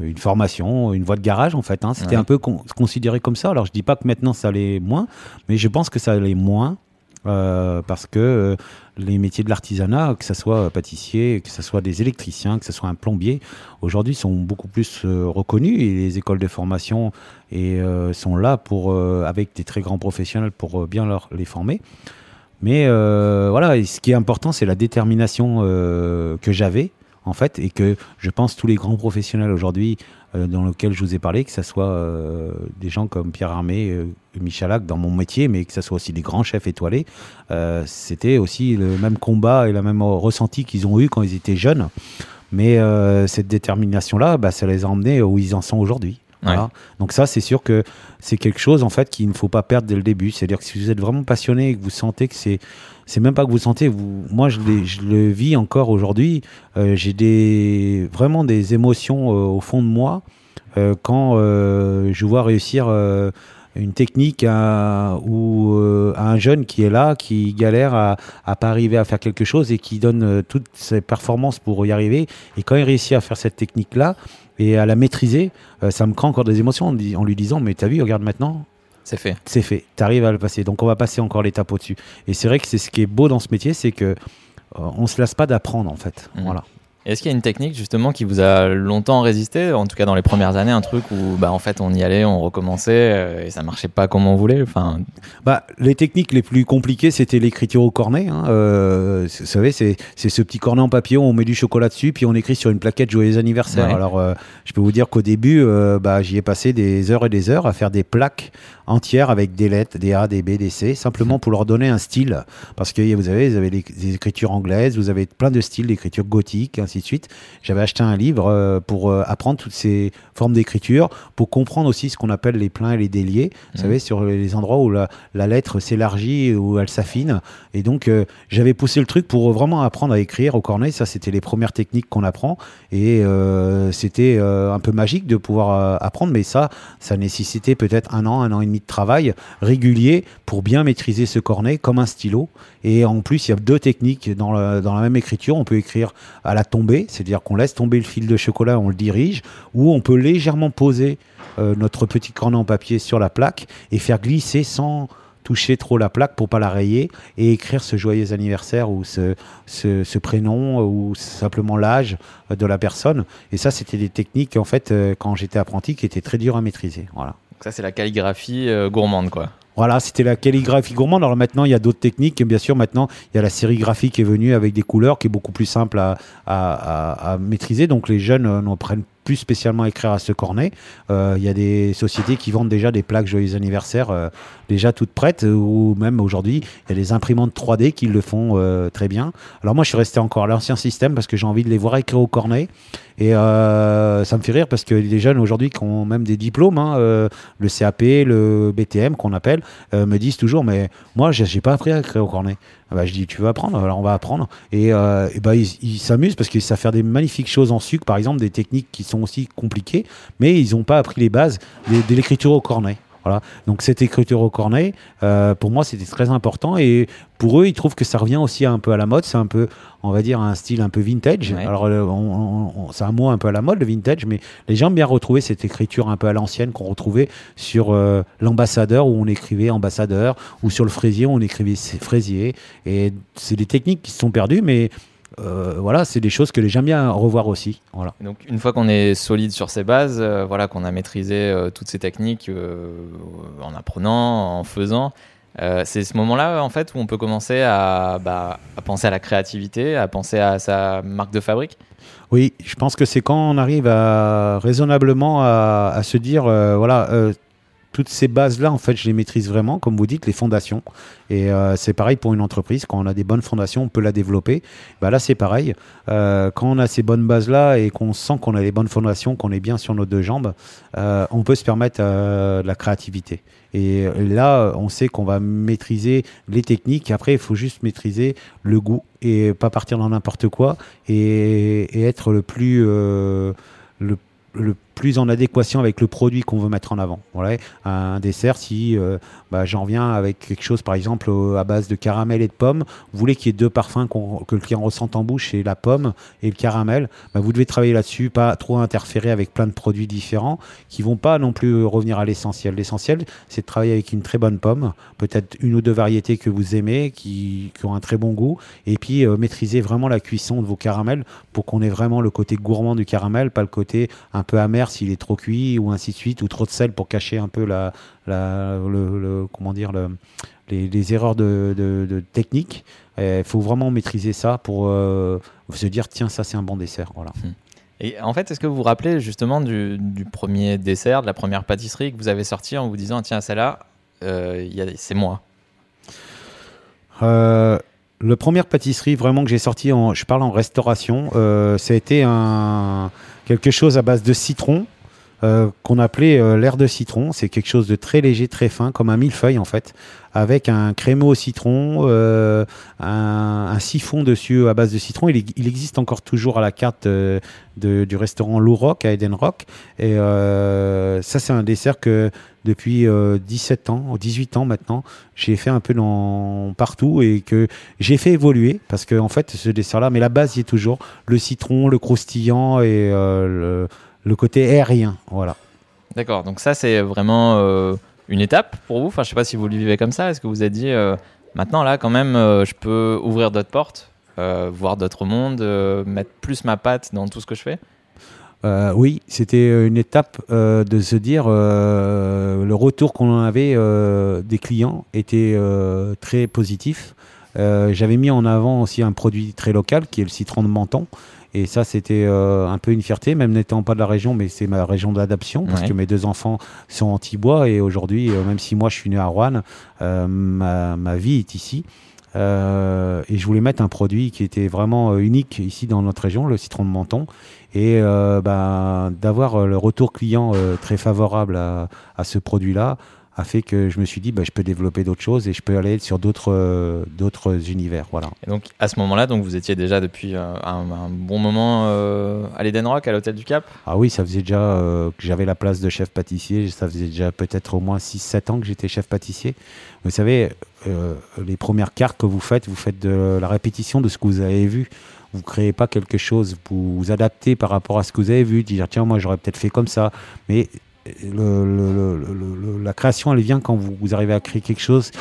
une formation, une voie de garage, en fait. hein. C'était Ouais. un peu con- considéré comme ça. Alors je dis pas que maintenant ça l'est moins, mais je pense que ça l'est moins. parce que les métiers de l'artisanat, que ce soit pâtissier, que ce soit des électriciens, que ce soit un plombier, aujourd'hui sont beaucoup plus euh, reconnus et les écoles de formation et, euh, sont là pour, euh, avec des très grands professionnels pour bien leur, les former. Mais voilà, ce qui est important, c'est la détermination que j'avais, en fait, et que je pense tous les grands professionnels aujourd'hui dans lesquels je vous ai parlé, que ce soit euh, des gens comme Pierre Armé, euh, Michalak dans mon métier, mais que ce soit aussi des grands chefs étoilés, euh, c'était aussi le même combat et le même ressenti qu'ils ont eu quand ils étaient jeunes. Mais euh, cette détermination-là, bah, ça les a emmenés où ils en sont aujourd'hui. Donc ça, c'est sûr que c'est quelque chose en fait qu'il ne faut pas perdre dès le début. C'est-à-dire que si vous êtes vraiment passionné et que vous sentez que c'est, c'est même pas que vous sentez, moi je, le vis encore aujourd'hui. euh, j'ai vraiment des émotions euh, au fond de moi euh, quand je vois réussir une technique ou un jeune qui est là, qui galère à, à pas arriver à faire quelque chose et qui donne toutes ses performances pour y arriver. Et quand il réussit à faire cette technique-là et à la maîtriser, euh, ça me crée encore des émotions en, di- en lui disant Mais t'as vu, regarde maintenant, C'est fait. c'est fait, tu arrives à le passer. Donc on va passer encore l'étape au-dessus. Et c'est vrai que c'est ce qui est beau dans ce métier, c'est que euh, on se lasse pas d'apprendre en fait. Mhm. Voilà. Est-ce qu'il y a une technique justement qui vous a longtemps résisté, en tout cas dans les premières années, un truc où bah, en fait on y allait, on recommençait euh, et ça marchait pas comme on voulait enfin, Bah, les techniques les plus compliquées, c'était l'écriture au cornet. hein. Euh, vous savez, c'est c'est ce petit cornet en papier, où on met du chocolat dessus, puis on écrit sur une plaquette joyeux anniversaire. Ouais. Alors, euh, je peux vous dire qu'au début, bah, j'y ai passé des heures et des heures à faire des plaques entières avec des lettres, des A, des B, des C, simplement pour leur donner un style. Parce que vous avez, vous avez des, des écritures anglaises, vous avez plein de styles, d'écriture gothique, ainsi de suite. J'avais acheté un livre euh, pour euh, apprendre toutes ces formes d'écriture, pour comprendre aussi ce qu'on appelle les pleins et les déliés. Vous Mhm. savez, sur les endroits où la, la lettre s'élargit, où elle s'affine. Et donc, euh, j'avais poussé le truc pour vraiment apprendre à écrire au cornet. Ça, c'était les premières techniques qu'on apprend. Et euh, c'était euh, un peu magique de pouvoir apprendre. Mais ça, ça nécessitait peut-être un an, un an et demi de travail régulier pour bien maîtriser ce cornet comme un stylo. Et en plus, il y a deux techniques dans, dans la même écriture. On peut écrire à la tombée, c'est-à-dire qu'on laisse tomber le fil de chocolat, on le dirige, ou on peut légèrement poser euh, notre petit cornet en papier sur la plaque et faire glisser sans toucher trop la plaque pour pas la rayer et écrire ce joyeux anniversaire ou ce, ce, ce prénom ou simplement l'âge de la personne. Et ça, c'était des techniques, en fait, euh, quand j'étais apprenti, qui étaient très dures à maîtriser. Voilà. Ça, c'est la calligraphie euh, gourmande, quoi. Voilà, c'était la calligraphie gourmande. Alors maintenant, il y a d'autres techniques. Bien sûr, maintenant, il y a la sérigraphie qui est venue avec des couleurs qui est beaucoup plus simple à, maîtriser. Donc les jeunes euh, n'en prennent plus spécialement écrire à ce cornet. Euh, Il y a des sociétés qui vendent déjà des plaques joyeux anniversaire euh, déjà toutes prêtes. Ou même aujourd'hui, il y a des imprimantes 3D qui le font euh, très bien. Alors moi, je suis resté encore à l'ancien système parce que j'ai envie de les voir écrire au cornet. Et ça me fait rire parce que les jeunes aujourd'hui qui ont même des diplômes, hein, le CAP, le BTM qu'on appelle, me disent toujours mais moi j'ai pas appris à écrire au cornet. Ah bah, je dis tu veux apprendre, alors on va apprendre. Et, euh, bah, ils s'amusent parce qu'ils savent faire des magnifiques choses en sucre, par exemple des techniques qui sont aussi compliquées, mais ils n'ont pas appris les bases de l'écriture au cornet. Voilà. Donc cette écriture au cornet, euh, pour moi, c'était très important. Et pour eux, ils trouvent que ça revient aussi un peu à la mode. C'est un peu, on va dire, un style un peu vintage. Ouais. Alors, euh, c'est un mot un peu à la mode, le vintage, mais les gens aiment bien retrouver cette écriture un peu à l'ancienne qu'on retrouvait sur euh, l'ambassadeur où on écrivait ambassadeur, ou sur le fraisier où on écrivait fraisier. Et c'est des techniques qui se sont perdues, mais euh, voilà, c'est des choses que aiment bien revoir aussi. Voilà. Donc une fois qu'on est solide sur ces bases, euh, voilà, qu'on a maîtrisé euh, toutes ces techniques en apprenant, en faisant, c'est ce moment-là en fait où on peut commencer à, bah, à penser à la créativité, à penser à sa marque de fabrique? Oui, je pense que c'est quand on arrive à raisonnablement à, à se dire, voilà, toutes ces bases-là, en fait, je les maîtrise vraiment, comme vous dites, les fondations. Et euh, c'est pareil pour une entreprise, quand on a des bonnes fondations, on peut la développer. Bah là, c'est pareil. Euh, quand on a ces bonnes bases-là et qu'on sent qu'on a les bonnes fondations, qu'on est bien sur nos deux jambes, euh, on peut se permettre de la créativité. Et là, on sait qu'on va maîtriser les techniques. Après, il faut juste maîtriser le goût et pas partir dans n'importe quoi et, être le plus, plus en adéquation avec le produit qu'on veut mettre en avant. Un dessert, si euh, bah, j'en viens avec quelque chose, par exemple, à base de caramel et de pomme, vous voulez qu'il y ait deux parfums que le client ressente en bouche, c'est la pomme et le caramel, bah, vous devez travailler là-dessus, pas trop interférer avec plein de produits différents qui vont pas non plus revenir à l'essentiel. L'essentiel, c'est de travailler avec une très bonne pomme, peut-être une ou deux variétés que vous aimez, qui, qui ont un très bon goût, et puis euh, maîtriser vraiment la cuisson de vos caramels pour qu'on ait vraiment le côté gourmand du caramel, pas le côté un peu amer s'il est trop cuit ou ainsi de suite, ou trop de sel pour cacher un peu la, la, le, le- comment dire, le, les, les erreurs de, de- de technique. Il faut vraiment maîtriser ça pour euh, se dire tiens ça c'est un bon dessert. Voilà. Et en fait, est-ce que vous vous rappelez justement du, du premier dessert, de la première pâtisserie que vous avez sorti en vous disant tiens celle-là, euh, c'est moi? Euh, le première pâtisserie vraiment que j'ai sorti, en, je parle en restauration, euh, ça a été un, quelque chose à base de citron. Euh, qu'on appelait euh, l'air de citron, c'est quelque chose de très léger, très fin, comme un millefeuille en fait, avec un crémeux au citron, euh, un, siphon dessus à base de citron. Il, existe encore toujours à la carte du restaurant Lou Rock à Eden Rock. Et ça, c'est un dessert que depuis euh, 17 ans, 18 ans maintenant, j'ai fait un peu partout et que j'ai fait évoluer parce que en fait, ce dessert-là, mais la base y est toujours le citron, le croustillant et le, le côté aérien. Voilà. D'accord, donc ça c'est vraiment euh, une étape pour vous. Enfin, je sais pas si vous le vivez comme ça. Est-ce que vous êtes dit euh, maintenant là quand même, euh, je peux ouvrir d'autres portes, voir d'autres mondes, mettre plus ma patte dans tout ce que je fais? Oui, c'était une étape de se dire le retour qu'on avait des clients était très positif. J'avais mis en avant aussi un produit très local qui est le citron de Menton. Et ça, c'était euh, un peu une fierté, même n'étant pas de la région, mais c'est ma région d'adoption, parce Ouais. que mes deux enfants sont anti-bois. Et aujourd'hui, euh, même si moi je suis né à Rouen, euh, ma, ma vie est ici. Et je voulais mettre un produit qui était vraiment unique ici dans notre région, le citron de Menton. Et ben, d'avoir le retour client très favorable à, à ce produit-là a fait que je me suis dit, ben, je peux développer d'autres choses et je peux aller sur d'autres euh, d'autres univers. Voilà. Et donc à ce moment-là, donc vous étiez déjà depuis euh, un, un bon moment euh, à l'Eden Rock, à l'hôtel du Cap? Ah oui, ça faisait déjà que j'avais la place de chef pâtissier. Ça faisait déjà peut-être au moins 6-7 ans que j'étais chef pâtissier. Vous savez, les premières cartes que vous faites, vous faites de la répétition de ce que vous avez vu. Vous créez pas quelque chose, vous vous adaptez par rapport à ce que vous avez vu, dire tiens moi j'aurais peut-être fait comme ça. Mais la création, elle vient quand vous, arrivez à créer quelque chose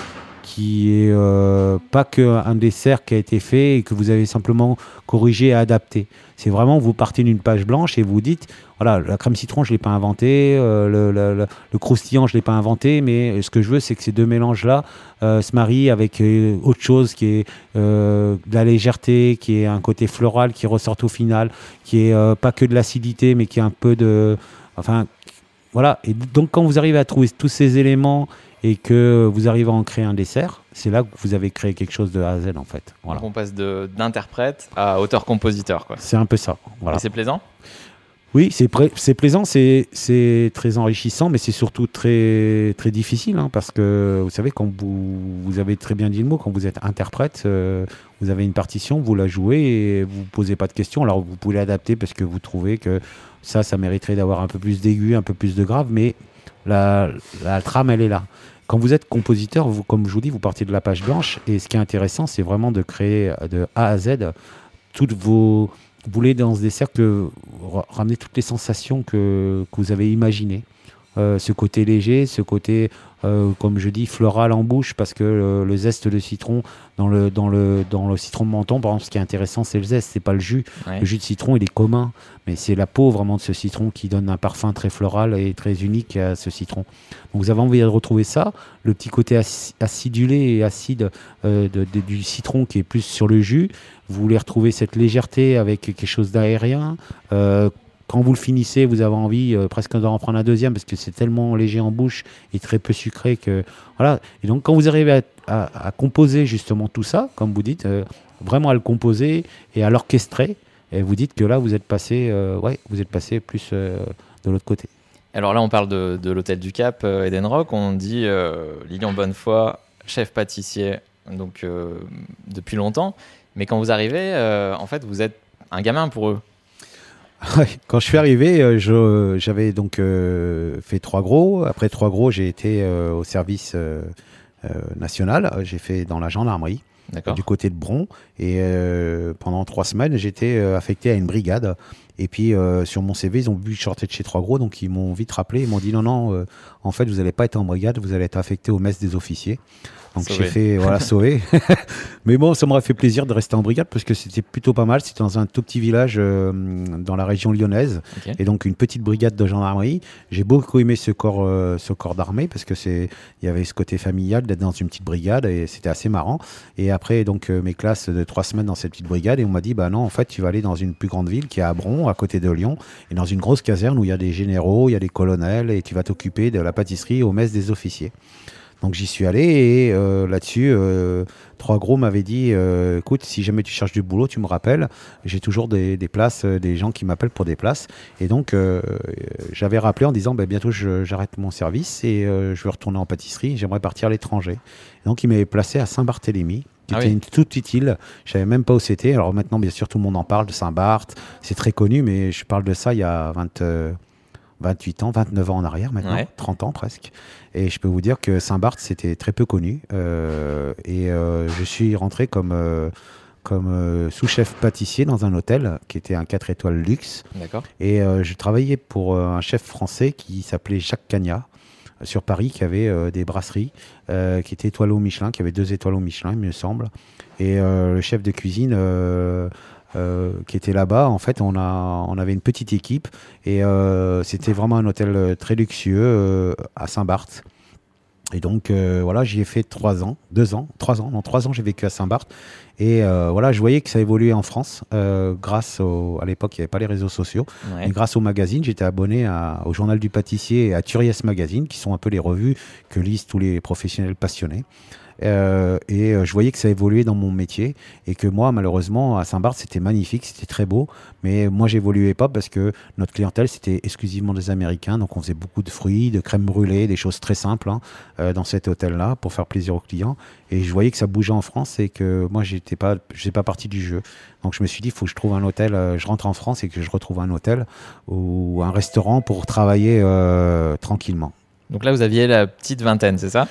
qui est euh, pas qu'un dessert qui a été fait et que vous avez simplement corrigé et adapté. C'est vraiment, vous partez d'une page blanche et vous dites, voilà, la crème citron, je ne l'ai pas inventé, euh, le, croustillant, je ne l'ai pas inventé, mais ce que je veux, c'est que ces deux mélanges-là euh, se marient avec autre chose qui est de la légèreté, qui est un côté floral qui ressort au final, qui est pas que de l'acidité, mais qui est un peu de... Enfin, voilà. Et donc, quand vous arrivez à trouver tous ces éléments et que vous arrivez à en créer un dessert, c'est là que vous avez créé quelque chose de A à Z en fait. Voilà. Donc on passe d'interprète à auteur-compositeur. C'est un peu ça. Voilà. C'est plaisant? Oui, c'est plaisant, c'est très enrichissant, mais c'est surtout très, très difficile, hein, parce que vous savez, quand vous, vous avez très bien dit le mot, quand vous êtes interprète, euh, vous avez une partition, vous la jouez et vous ne posez pas de questions. Alors vous pouvez l'adapter parce que vous trouvez que ça, ça mériterait d'avoir un peu plus d'aigu, un peu plus de grave, mais la, trame, elle est là. Quand vous êtes compositeur, vous, comme je vous dis, vous partez de la page blanche. Et ce qui est intéressant, c'est vraiment de créer de A à Z toutes vos. Vous voulez dans ce dessert ramener toutes les sensations que, vous avez imaginées. Euh, ce côté léger, ce côté euh, comme je dis, floral en bouche, parce que le, zeste de citron dans le, dans, le, dans le citron de menton, par exemple, ce qui est intéressant, c'est le zeste, c'est pas le jus. Le jus de citron, il est commun, mais c'est la peau vraiment de ce citron qui donne un parfum très floral et très unique à ce citron. Donc vous avez envie de retrouver ça, le petit côté acidulé et acide euh, du citron qui est plus sur le jus. Vous voulez retrouver cette légèreté avec quelque chose d'aérien. Euh, quand vous le finissez, vous avez envie euh, presque d'en prendre un deuxième parce que c'est tellement léger en bouche et très peu sucré que voilà. Et donc quand vous arrivez à, composer justement tout ça, comme vous dites, euh, vraiment à le composer et à l'orchestrer, et vous dites que là vous êtes passé, euh, ouais, vous êtes passé plus de l'autre côté. Alors là, on parle de, l'hôtel du Cap, Eden Rock. On dit Lilian Bonnefoy, chef pâtissier, donc depuis longtemps. Mais quand vous arrivez, en fait, vous êtes un gamin pour eux. Quand je suis arrivé, euh, j'avais donc euh, fait trois gros. Après trois gros, j'ai été euh, au service national. J'ai fait dans la gendarmerie du côté de Bron. Et pendant trois semaines, j'étais affecté à une brigade. Et puis sur mon CV, ils ont vu que je sortais de chez Trois Gros, donc ils m'ont vite rappelé. Ils m'ont dit non, non, en fait, vous n'allez pas être en brigade, vous allez être affecté au mess des officiers. Donc j'ai fait voilà sauver. Mais bon, ça m'aurait fait plaisir de rester en brigade parce que c'était plutôt pas mal. C'était dans un tout petit village euh, dans la région lyonnaise et donc une petite brigade de gendarmerie. J'ai beaucoup aimé ce corps, euh, ce corps d'armée parce que c'est il y avait ce côté familial d'être dans une petite brigade et c'était assez marrant. Et après donc euh, mes classes de trois semaines dans cette petite brigade et on m'a dit bah non en fait tu vas aller dans une plus grande ville qui est à Bron à côté de Lyon et dans une grosse caserne où il y a des généraux, il y a des colonels et tu vas t'occuper de la pâtisserie au mess des officiers. Donc j'y suis allé et euh, là-dessus, euh, Trois Gros m'avait dit euh, écoute, si jamais tu cherches du boulot, tu me rappelles. J'ai toujours des, places, des gens qui m'appellent pour des places. Et donc j'avais rappelé en disant bah, bientôt j'arrête mon service et je vais retourner en pâtisserie. J'aimerais partir à l'étranger. Donc il m'avait placé à Saint-Barthélemy. Qui ah était une toute petite île. Je savais même pas où c'était. Alors maintenant, bien sûr, tout le monde en parle de Saint-Barth. C'est très connu, mais je parle de ça il y a 20, 28 ans, 29 ans en arrière maintenant, 30 ans presque. Et je peux vous dire que Saint-Barth, c'était très peu connu. Euh, et euh, je suis rentré comme, euh, comme sous-chef pâtissier dans un hôtel qui était un 4 étoiles luxe. Et je travaillais pour un chef français qui s'appelait Jacques Cagnat sur Paris qui avait des brasseries qui étaient étoiles au Michelin, qui avait deux étoiles au Michelin, il me semble. Et le chef de cuisine euh, qui était là-bas. En fait, on, a, on avait une petite équipe et euh, c'était vraiment un hôtel euh, très luxueux à Saint-Barth. Et donc voilà, j'y ai fait trois ans, deux ans, trois ans, non trois ans, j'ai vécu à Saint-Barth. Et voilà, je voyais que ça évoluait en France grâce au, à l'époque, il n'y avait pas les réseaux sociaux, mais grâce au magazine, j'étais abonné au Journal du Pâtissier et à Turiès Magazine, qui sont un peu les revues que lisent tous les professionnels passionnés. Euh, et euh, je voyais que ça évoluait dans mon métier et que moi, malheureusement, à Saint-Barth, c'était magnifique, c'était très beau, mais moi, j'évoluais pas parce que notre clientèle, c'était exclusivement des Américains. Donc, on faisait beaucoup de fruits, de crème brûlée, des choses très simples hein, euh, dans cet hôtel-là pour faire plaisir aux clients. Et je voyais que ça bougeait en France et que moi, j'étais pas, je pas partie du jeu. Donc, je me suis dit, il faut que je trouve un hôtel. je rentre en France et que je retrouve un hôtel ou un restaurant pour travailler tranquillement. Donc là, vous aviez la petite vingtaine, c'est ça?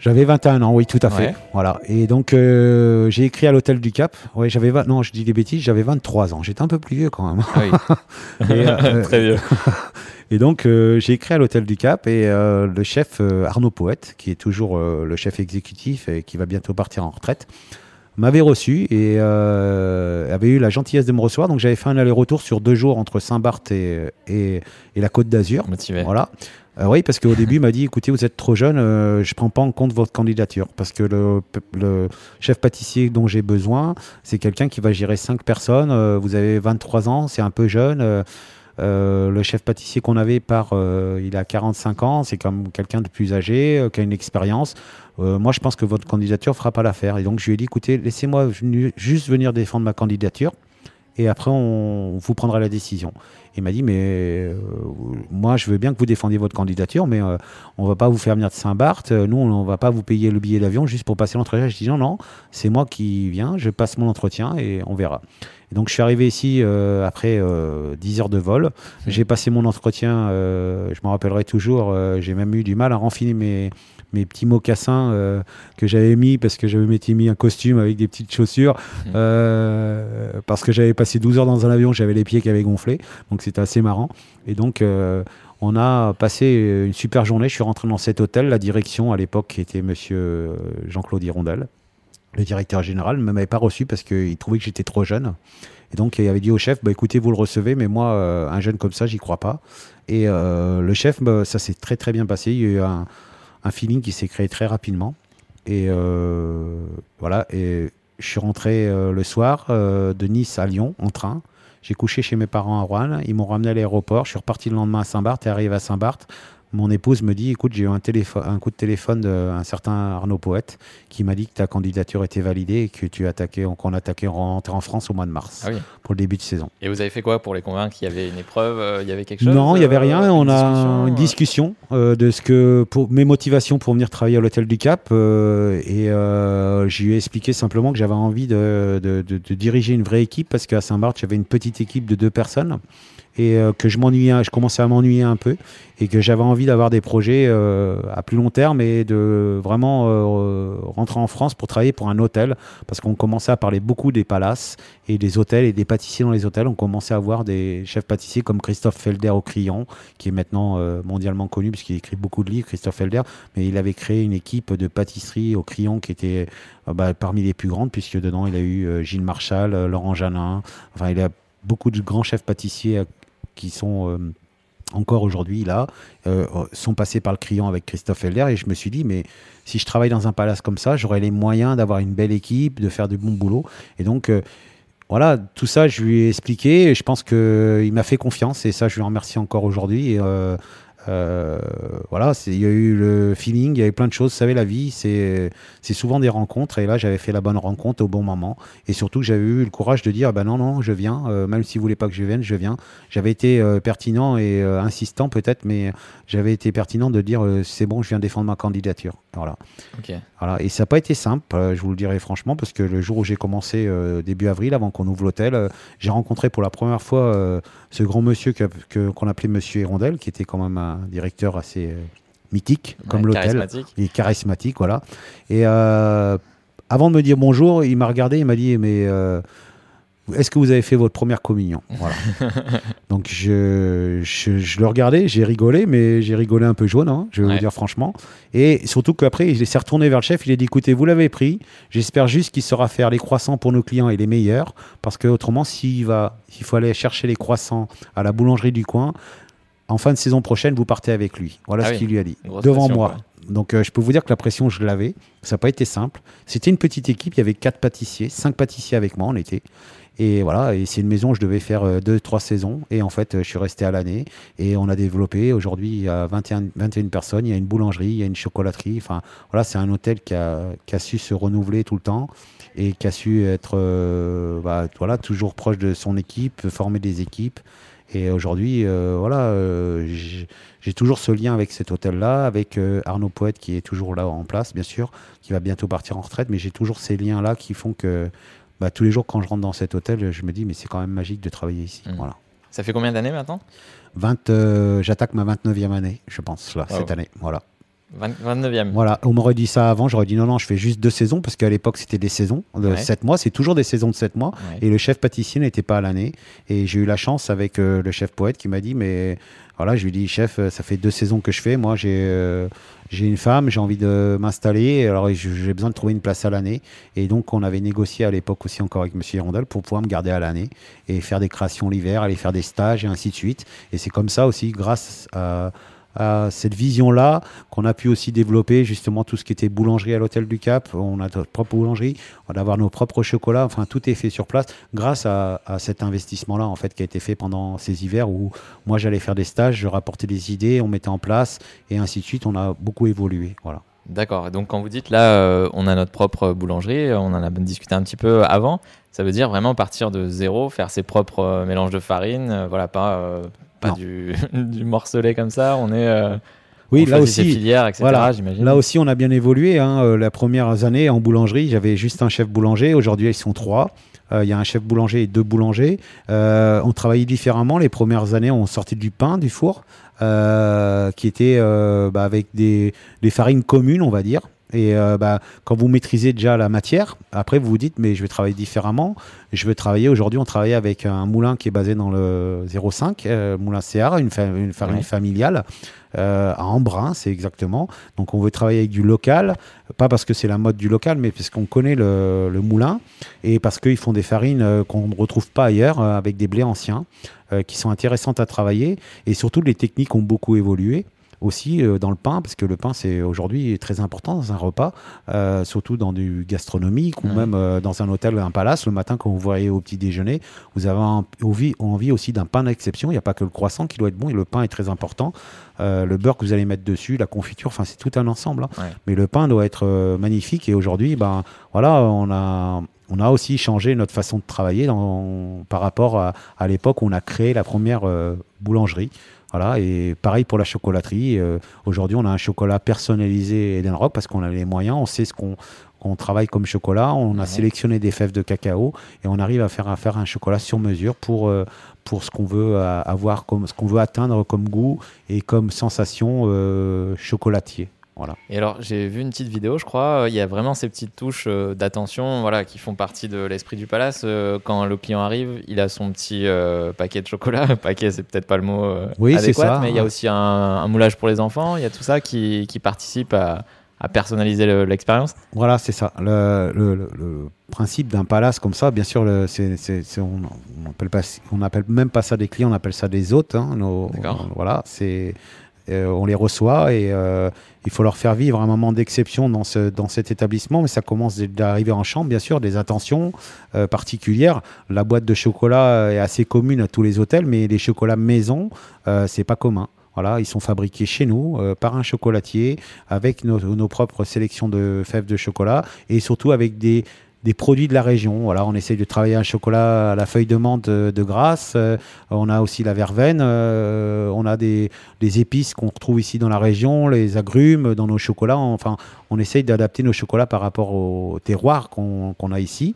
J'avais 21 ans, oui, tout à fait. Ouais. Voilà. Et donc, euh, j'ai écrit à l'hôtel du Cap. Oui, j'avais 20... Non, je dis des bêtises, j'avais 23 ans. J'étais un peu plus vieux quand même. Oui. Et, euh, Très vieux. Et donc, euh, j'ai écrit à l'hôtel du Cap et le chef Arnaud Poète, qui est toujours le chef exécutif et qui va bientôt partir en retraite, m'avait reçu et avait eu la gentillesse de me recevoir. Donc, j'avais fait un aller-retour sur deux jours entre Saint-Barth et, et- et la Côte d'Azur. Motivé. Voilà. Euh, oui, parce qu'au début, il m'a dit écoutez, vous êtes trop jeune, euh, je ne prends pas en compte votre candidature. Parce que le, chef pâtissier dont j'ai besoin, c'est quelqu'un qui va gérer cinq personnes. euh, vous avez 23 ans, c'est un peu jeune. le chef pâtissier qu'on avait euh, il a 45 ans, c'est comme quelqu'un de plus âgé, qui a une expérience. Moi, je pense que votre candidature fera pas l'affaire. Et donc, je lui ai dit, écoutez, laissez-moi juste venir défendre ma candidature, et après, on, vous prendra la décision. Il m'a dit, mais euh, moi, je veux bien que vous défendiez votre candidature, mais euh, on va pas vous faire venir de Saint-Barth. Euh, Nous, on va pas vous payer le billet d'avion juste pour passer l'entretien. Je dis, non, non, c'est moi qui viens, je passe mon entretien et on verra. Et donc, je suis arrivé ici euh, après euh, 10 heures de vol. J'ai passé mon entretien, euh, je m'en rappellerai toujours. euh, J'ai même eu du mal à renfiler mes, mes petits mocassins euh, que j'avais mis parce que j'avais m'étais mis un costume avec des petites chaussures. euh, parce que j'avais passé 12 heures dans un avion, j'avais les pieds qui avaient gonflé. Donc, c'était assez marrant. Et donc, euh, on a passé une super journée. Je suis rentré dans cet hôtel. La direction, à l'époque, était monsieur Jean-Claude Hirondelle, le directeur général, ne m'avait pas reçu parce qu'il trouvait que j'étais trop jeune. Et donc, il avait dit au chef, bah, écoutez, vous le recevez, mais moi, euh, un jeune comme ça, j'y crois pas. Et euh, le chef, bah, ça s'est très très bien passé. Il y a eu un, un feeling qui s'est créé très rapidement. Et euh, voilà, et je suis rentré euh, le soir euh, de Nice à Lyon en train. J'ai couché chez mes parents à Rouen. Ils m'ont ramené à l'aéroport. Je suis reparti le lendemain à Saint-Barth et arrivé à Saint-Barth. Mon épouse me dit écoute, j'ai eu un, coup de téléphone d'un certain Arnaud Poète qui m'a dit que ta candidature était validée et que tu attaquais, qu'on attaquait rentrer en France au mois de mars Ah oui. pour le début de saison. Et vous avez fait quoi pour les convaincre qu'il y avait une épreuve euh, Il y avait quelque chose Non, il n'y avait euh, rien. On a une euh, discussion euh, de ce que pour mes motivations pour venir travailler à l'hôtel du Cap. et je lui ai expliqué simplement que j'avais envie de, de- de- de diriger une vraie équipe parce qu'à Saint-Barth, j'avais une petite équipe de deux personnes et euh, que je m'ennuyais, je commençais à m'ennuyer un peu et que j'avais envie d'avoir des projets euh, à plus long terme et de vraiment euh, rentrer en France pour travailler pour un hôtel parce qu'on commençait à parler beaucoup des palaces et des hôtels et des pâtissiers dans les hôtels. On commençait à voir des chefs pâtissiers comme Christophe Felder au Crillon, qui est maintenant mondialement connu puisqu'il écrit beaucoup de livres, Christophe Felder, mais il avait créé une équipe de pâtisserie au Crillon qui était bah, parmi les plus grandes puisque dedans il a eu Gilles Marchal, Laurent Janin, enfin il a beaucoup de grands chefs pâtissiers qui sont euh, encore aujourd'hui là, euh, sont passés par le Crillon avec Christophe Felder et je me suis dit mais si je travaille dans un palace comme ça, j'aurai les moyens d'avoir une belle équipe, de faire du bon boulot et donc euh, voilà, tout ça, je lui ai expliqué. Et je pense qu'il m'a fait confiance et ça, je lui en remercie encore aujourd'hui. Euh, voilà, il y a eu le feeling, il y avait plein de choses. Vous savez, la vie, c'est souvent des rencontres. Et là, j'avais fait la bonne rencontre au bon moment. Et surtout, j'avais eu le courage de dire, bah non, non, je viens. Euh, même si vous voulez pas que je vienne, je viens. J'avais été euh, pertinent et insistant peut-être, mais j'avais été pertinent de dire, c'est bon, je viens défendre ma candidature. Voilà. Voilà. Et ça n'a pas été simple, euh, je vous le dirai franchement, parce que le jour où j'ai commencé, euh, début avril, avant qu'on ouvre l'hôtel, euh, j'ai rencontré pour la première fois euh, ce grand monsieur que- que- qu'on appelait Monsieur Hirondelle, qui était quand même un directeur assez mythique, comme Ouais, l'hôtel. charismatique. Il est charismatique, voilà. Et avant de me dire bonjour, il m'a regardé, il m'a dit, mais est-ce que vous avez fait votre première communion Voilà. Donc je, je, je le regardais, j'ai rigolé, mais j'ai rigolé un peu jaune, hein, je vais Ouais. vous dire franchement. Et surtout qu'après, il s'est retourné vers le chef, il a dit, écoutez, vous l'avez pris, j'espère juste qu'il saura faire les croissants pour nos clients et les meilleurs, parce que autrement, s'il va, s'il faut aller chercher les croissants à la boulangerie du coin, en fin de saison prochaine, vous partez avec lui. Voilà Ah ce oui. qu'il lui a dit, devant moi. quoi. Donc euh, je peux vous dire que la pression, je l'avais. Ça n'a pas été simple. C'était une petite équipe, il y avait quatre pâtissiers, cinq pâtissiers avec moi, on était. Et voilà, et c'est une maison, où je devais faire euh, deux, trois saisons. Et en fait, euh, je suis resté à l'année. Et on a développé. Aujourd'hui, il y a 21, 21 personnes. Il y a une boulangerie, il y a une chocolaterie. Enfin, voilà, c'est un hôtel qui a, su se renouveler tout le temps et qui a su être bah, voilà, toujours proche de son équipe, former des équipes. Et aujourd'hui, euh, voilà, euh, j'ai toujours ce lien avec cet hôtel-là, avec euh, Arnaud Poète qui est toujours là en place, bien sûr, qui va bientôt partir en retraite, mais j'ai toujours ces liens-là qui font que bah, tous les jours quand je rentre dans cet hôtel, je me dis mais c'est quand même magique de travailler ici. Mhm. Voilà. Ça fait combien d'années maintenant? 20, euh, j'attaque ma 29e année, je pense, là, Wow. cette année. Voilà. 29e. Voilà, on m'aurait dit ça avant, j'aurais dit non, non, je fais juste deux saisons, parce qu'à l'époque c'était des saisons de Ouais. 7 mois, c'est toujours des saisons de 7 mois, Ouais. et le chef pâtissier n'était pas à l'année. Et j'ai eu la chance avec euh, le chef poète qui m'a dit, mais voilà, je lui ai dit, chef, euh, ça fait deux saisons que je fais, moi j'ai euh, j'ai une femme, j'ai envie de m'installer, alors j'ai besoin de trouver une place à l'année. Et donc on avait négocié à l'époque aussi encore avec Monsieur Hirondelle pour pouvoir me garder à l'année et faire des créations l'hiver, aller faire des stages et ainsi de suite. Et c'est comme ça aussi, grâce à, cette vision-là, qu'on a pu aussi développer justement tout ce qui était boulangerie à l'hôtel du Cap. On a notre propre boulangerie, on va avoir nos propres chocolats. Enfin, tout est fait sur place grâce à, cet investissement-là en fait qui a été fait pendant ces hivers où moi j'allais faire des stages, je rapportais des idées, on mettait en place et ainsi de suite. On a beaucoup évolué. Voilà. D'accord. Donc, quand vous dites là, euh, on a notre propre boulangerie, on en a discuté un petit peu avant, ça veut dire vraiment partir de zéro, faire ses propres euh, mélanges de farine, euh, voilà, pas, euh, pas du, du morcelé comme ça. On est. euh, Oui, on là aussi. filières, etc. Voilà. J'imagine. Là aussi, on a bien évolué. Hein. Euh, La première année en boulangerie, j'avais juste un chef boulanger. Aujourd'hui, ils sont trois. Euh, Il y a un chef boulanger et deux boulangers. Euh, on travaillait différemment. Les premières années, on sortait du pain du four, qui était bah, avec des, des farines communes, on va dire. Et euh, bah, quand vous maîtrisez déjà la matière, après vous vous dites mais je vais travailler différemment. Je vais travailler aujourd'hui, on travaille avec un moulin qui est basé dans le 05, euh, moulin CR, une, fa- une farine Ouais. familiale euh, à Embrun, c'est exactement. Donc on veut travailler avec du local, pas parce que c'est la mode du local, mais parce qu'on connaît le, le moulin et parce qu'ils font des farines euh, qu'on ne retrouve pas ailleurs avec des blés anciens qui sont intéressantes à travailler et surtout les techniques ont beaucoup évolué aussi euh, dans le pain, parce que le pain c'est aujourd'hui très important dans un repas, euh, surtout dans du gastronomique ou Ouais. même euh, dans un hôtel, un palace. Le matin, quand vous voyez au petit déjeuner, vous avez envie, envie aussi d'un pain d'exception. Il n'y a pas que le croissant qui doit être bon, et le pain est très important. Euh, le beurre que vous allez mettre dessus, la confiture, enfin c'est tout un ensemble. hein. Ouais. Mais le pain doit être magnifique. Et aujourd'hui, ben voilà, on a on a aussi changé notre façon de travailler dans, par rapport à, à l'époque où on a créé la première euh, boulangerie. Voilà, et pareil pour la chocolaterie. euh, Aujourd'hui, on a un chocolat personnalisé Edenrock parce qu'on a les moyens, on sait ce qu'on travaille comme chocolat. On a sélectionné des fèves de cacao et on arrive à faire, à faire un chocolat sur mesure pour, euh, pour ce qu'on veut euh, avoir, comme, ce qu'on veut atteindre comme goût et comme sensation euh, chocolatier. Voilà. Et alors, j'ai vu une petite vidéo, je crois. euh, Il y a vraiment ces petites touches euh, d'attention voilà, qui font partie de l'esprit du palace. Euh, quand le client arrive, il a son petit euh, paquet de chocolat. paquet, c'est peut-être pas le mot Oui, adéquat, ça. mais il y a aussi un, un moulage pour les enfants. Il y a tout ça qui, qui participe à, à personnaliser le- l'expérience. Voilà, c'est ça. Le, le- le- le principe d'un palace comme ça, bien sûr, on on appelle pas, on appelle même pas ça des clients, on appelle ça des hôtes. hein, nos- voilà, c'est, on les reçoit et euh, il faut leur faire vivre un moment d'exception dans, ce, dans cet établissement. Mais ça commence d'arriver en chambre, bien sûr, des intentions euh, particulières. La boîte de chocolat est assez commune à tous les hôtels, mais les chocolats maison, euh, c'est pas commun. Voilà, ils sont fabriqués chez nous euh, par un chocolatier avec nos propres sélections de fèves de chocolat et surtout avec des, des produits de la région. Voilà, on essaye de travailler un chocolat à la feuille de menthe de, de Grasse. euh, on a aussi la verveine. euh, on a des, épices qu'on retrouve ici dans la région, les agrumes dans nos chocolats. Enfin, on essaye d'adapter nos chocolats par rapport au terroir qu'on a ici.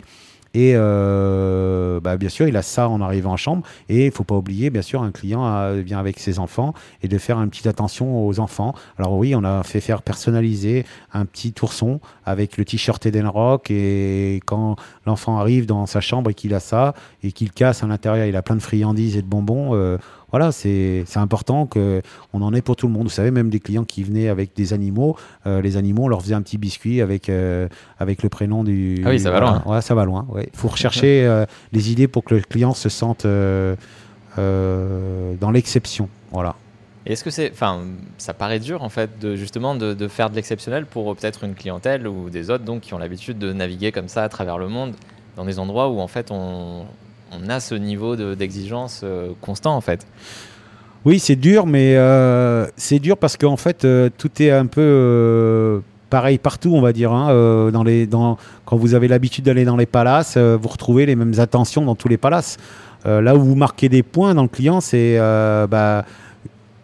Et euh, bah, bien sûr, il a ça en arrivant en chambre. Et il faut pas oublier, bien sûr, un client euh, vient avec ses enfants et de faire une petite attention aux enfants. Alors oui, on a fait faire personnaliser un petit ourson avec le t-shirt Eden Rock. Et quand l'enfant arrive dans sa chambre et qu'il a ça et qu'il casse à l'intérieur, il a plein de friandises et de bonbons. euh, voilà, c'est important qu'on en ait pour tout le monde. Vous savez, même des clients qui venaient avec des animaux, euh, les animaux, on leur faisait un petit biscuit avec, euh, avec le prénom du. Ah oui, ça va loin. Ouais, ça va loin. Il faut rechercher euh, les idées pour que le client se sente dans l'exception. Voilà. Et Est-ce que c'est, enfin, ça paraît dur en fait de justement de, de faire de l'exceptionnel pour peut-être une clientèle ou des autres donc qui ont l'habitude de naviguer comme ça à travers le monde dans des endroits où en fait on, on a ce niveau de- d'exigence euh, constant en fait. Oui, c'est dur, mais euh, c'est dur parce qu'en fait, euh, tout est un peu pareil partout, on va dire. hein, dans les, quand vous avez l'habitude d'aller dans les palaces, vous retrouvez les mêmes attentions dans tous les palaces. Là où vous marquez des points dans le client, c'est bah,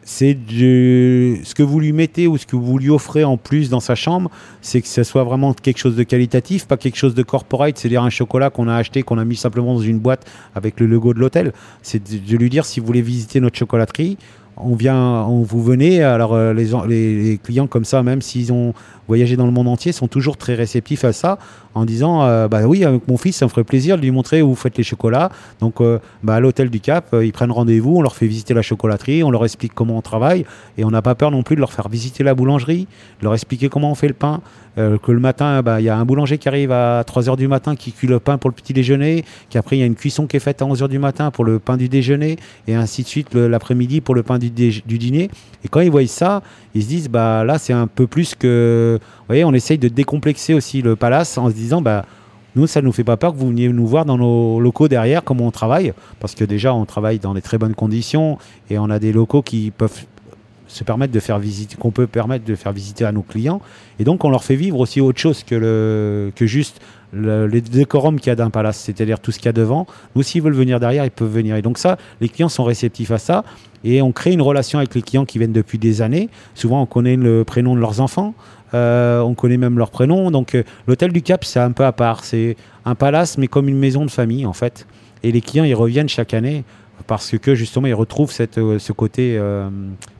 c'est du- ce que vous lui mettez ou ce que vous lui offrez en plus dans sa chambre, c'est que ce soit vraiment quelque chose de qualitatif, pas quelque chose de corporate, c'est-à-dire un chocolat qu'on a acheté, qu'on a mis simplement dans une boîte avec le logo de l'hôtel. C'est de, lui dire si vous voulez visiter notre chocolaterie, on vient, on vous venez. Alors euh, les clients comme ça, même s'ils ont voyagé dans le monde entier, sont toujours très réceptifs à ça, en disant, euh, bah oui, avec mon fils, ça me ferait plaisir de lui montrer où vous faites les chocolats. Donc, euh, bah, à l'hôtel du Cap, euh, ils prennent rendez-vous, on leur fait visiter la chocolaterie, on leur explique comment on travaille, et on n'a pas peur non plus de leur faire visiter la boulangerie, leur expliquer comment on fait le pain. que le matin, bah, il y a un boulanger qui arrive à 3h du matin qui cuit le pain pour le petit déjeuner, qu'après il y a une cuisson qui est faite à 11h du matin pour le pain du déjeuner, et ainsi de suite l'après-midi pour le pain du, du dîner. Et quand ils voient ça, ils se disent, bah là c'est un peu plus que... Vous voyez, on essaye de décomplexer aussi le palace en se disant, bah nous, ça ne nous fait pas peur que vous veniez nous voir dans nos locaux derrière, comment on travaille, parce que déjà, on travaille dans des très bonnes conditions et on a des locaux qui peuvent se permettre de faire visiter, qu'on peut permettre de faire visiter à nos clients. Et donc, on leur fait vivre aussi autre chose que, le, que juste le, les décorums qu'il y a d'un palace, c'est-à-dire tout ce qu'il y a devant. Nous, s'ils veulent venir derrière, ils peuvent venir. Et donc, ça, les clients sont réceptifs à ça. Et on crée une relation avec les clients qui viennent depuis des années. Souvent, on connaît le prénom de leurs enfants. Euh, on connaît même leur prénom. Donc, euh, l'hôtel du Cap, c'est un peu à part. C'est un palace, mais comme une maison de famille, en fait. Et les clients, ils reviennent chaque année parce que justement, ils retrouvent cette, euh, ce côté euh,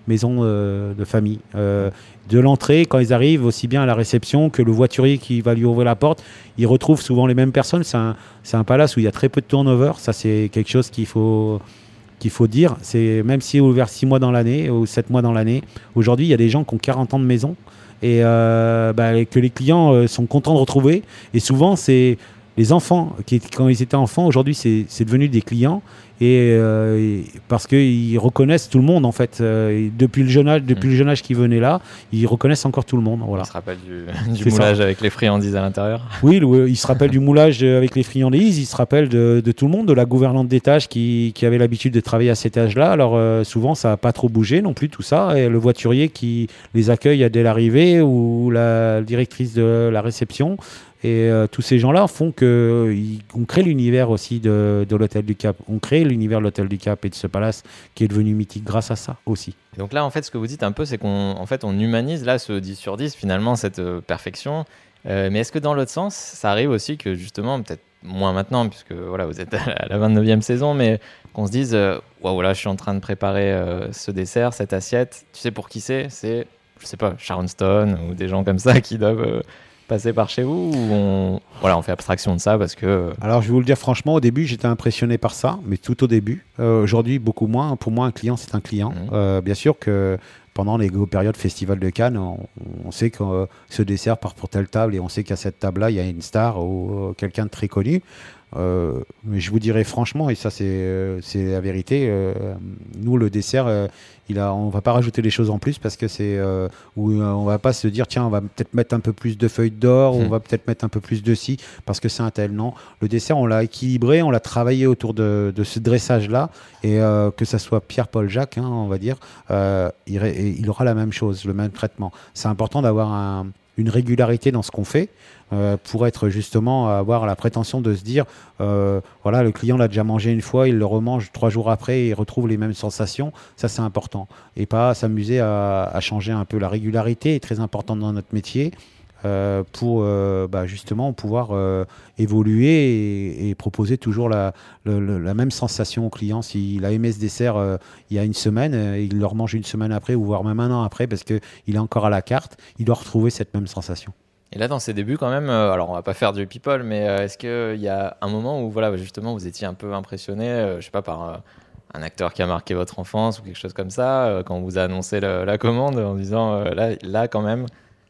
maison euh, de famille. De l'entrée, quand ils arrivent, aussi bien à la réception que le voiturier qui va lui ouvrir la porte, ils retrouvent souvent les mêmes personnes. C'est un, un palace où il y a très peu de turnover. Ça, c'est quelque chose qu'il faut qu'il faut dire, c'est même si est ouvert 6 mois dans l'année ou 7 mois dans l'année, aujourd'hui il y a des gens qui ont 40 ans de maison et bah, que les clients sont contents de retrouver. Et souvent, c'est les enfants, qui, quand ils étaient enfants, aujourd'hui c'est devenu des clients et, euh, et parce qu'ils reconnaissent tout le monde en fait. Euh, depuis le jeune âge, depuis Mm. le jeune âge qu'ils venaient là, ils reconnaissent encore tout le monde. Voilà. On se rappelle du, du C'est ça. moulage avec les friandises à l'intérieur. Oui, le- il se rappelle du moulage euh, avec les friandises, il se rappelle de, de tout le monde, de la gouvernante d'étage qui, qui avait l'habitude de travailler à cet âge-là. Alors euh, souvent, ça n'a pas trop bougé non plus tout ça. Et le voiturier qui les accueille dès l'arrivée ou la directrice de la réception. Et euh, tous ces gens-là font que ils- on crée l'univers aussi de, l'hôtel du Cap. On crée l'univers de l'hôtel du Cap et de ce palace qui est devenu mythique grâce à ça aussi. Donc là, en fait, ce que vous dites un peu, c'est qu'on fait, on humanise là ce 10 sur 10, finalement, cette euh, perfection. Euh, mais est-ce que dans l'autre sens, ça arrive aussi que justement, peut-être moins maintenant, puisque voilà, vous êtes à la 29e saison, mais qu'on se dise, waouh, là, je suis en train de préparer ce dessert, cette assiette. Tu sais pour qui c'est? C'est, je sais pas, Sharon Stone ou des gens comme ça qui doivent passer par chez vous ou on, voilà, on fait abstraction de ça parce que euh, Alors, je vais vous le dire franchement, au début, j'étais impressionné par ça, mais tout au début. Euh, Aujourd'hui, beaucoup moins. Pour moi, un client, c'est un client. Mhm. Euh, bien sûr que pendant les périodes Festival de Cannes, on, on sait que euh, ce dessert part pour telle table et on sait qu'à cette table-là, il y a une star ou quelqu'un de très connu. Euh, mais je vous dirais franchement, et ça c'est euh, la vérité, euh, nous le dessert, euh, il a, on va pas rajouter des choses en plus parce que c'est où on va pas se dire tiens on va peut-être mettre un peu plus de feuilles d'or, Hmm. on va peut-être mettre un peu plus de ci parce que c'est un tel non. Le dessert on l'a équilibré, on l'a travaillé autour de, de ce dressage là et que ça soit Pierre-Paul Jacques, hein, on va dire, il, aura la même chose, le même traitement. C'est important d'avoir un- une régularité dans ce qu'on fait pour être justement avoir la prétention de se dire euh, voilà le client l'a déjà mangé une fois, il le remange trois jours après et il retrouve les mêmes sensations. Ça c'est important et pas s'amuser à, changer un peu. La régularité est très importante dans notre métier. euh, pour euh, bah, justement pouvoir euh, évoluer et, proposer toujours la, même sensation au client. S'il a aimé ce dessert euh, il y a une semaine, euh, il le remange une semaine après ou voire même un an après parce qu'il est encore à la carte, il doit retrouver cette même sensation. Et là, dans ses débuts, quand même, euh, alors on va pas faire du people, mais euh, est-ce qu'il y a un moment où, voilà, justement, vous étiez un peu impressionné, euh, je sais pas, par euh, un acteur qui a marqué votre enfance ou quelque chose comme ça, euh, quand on vous a annoncé la commande en disant, euh, là, là, quand même,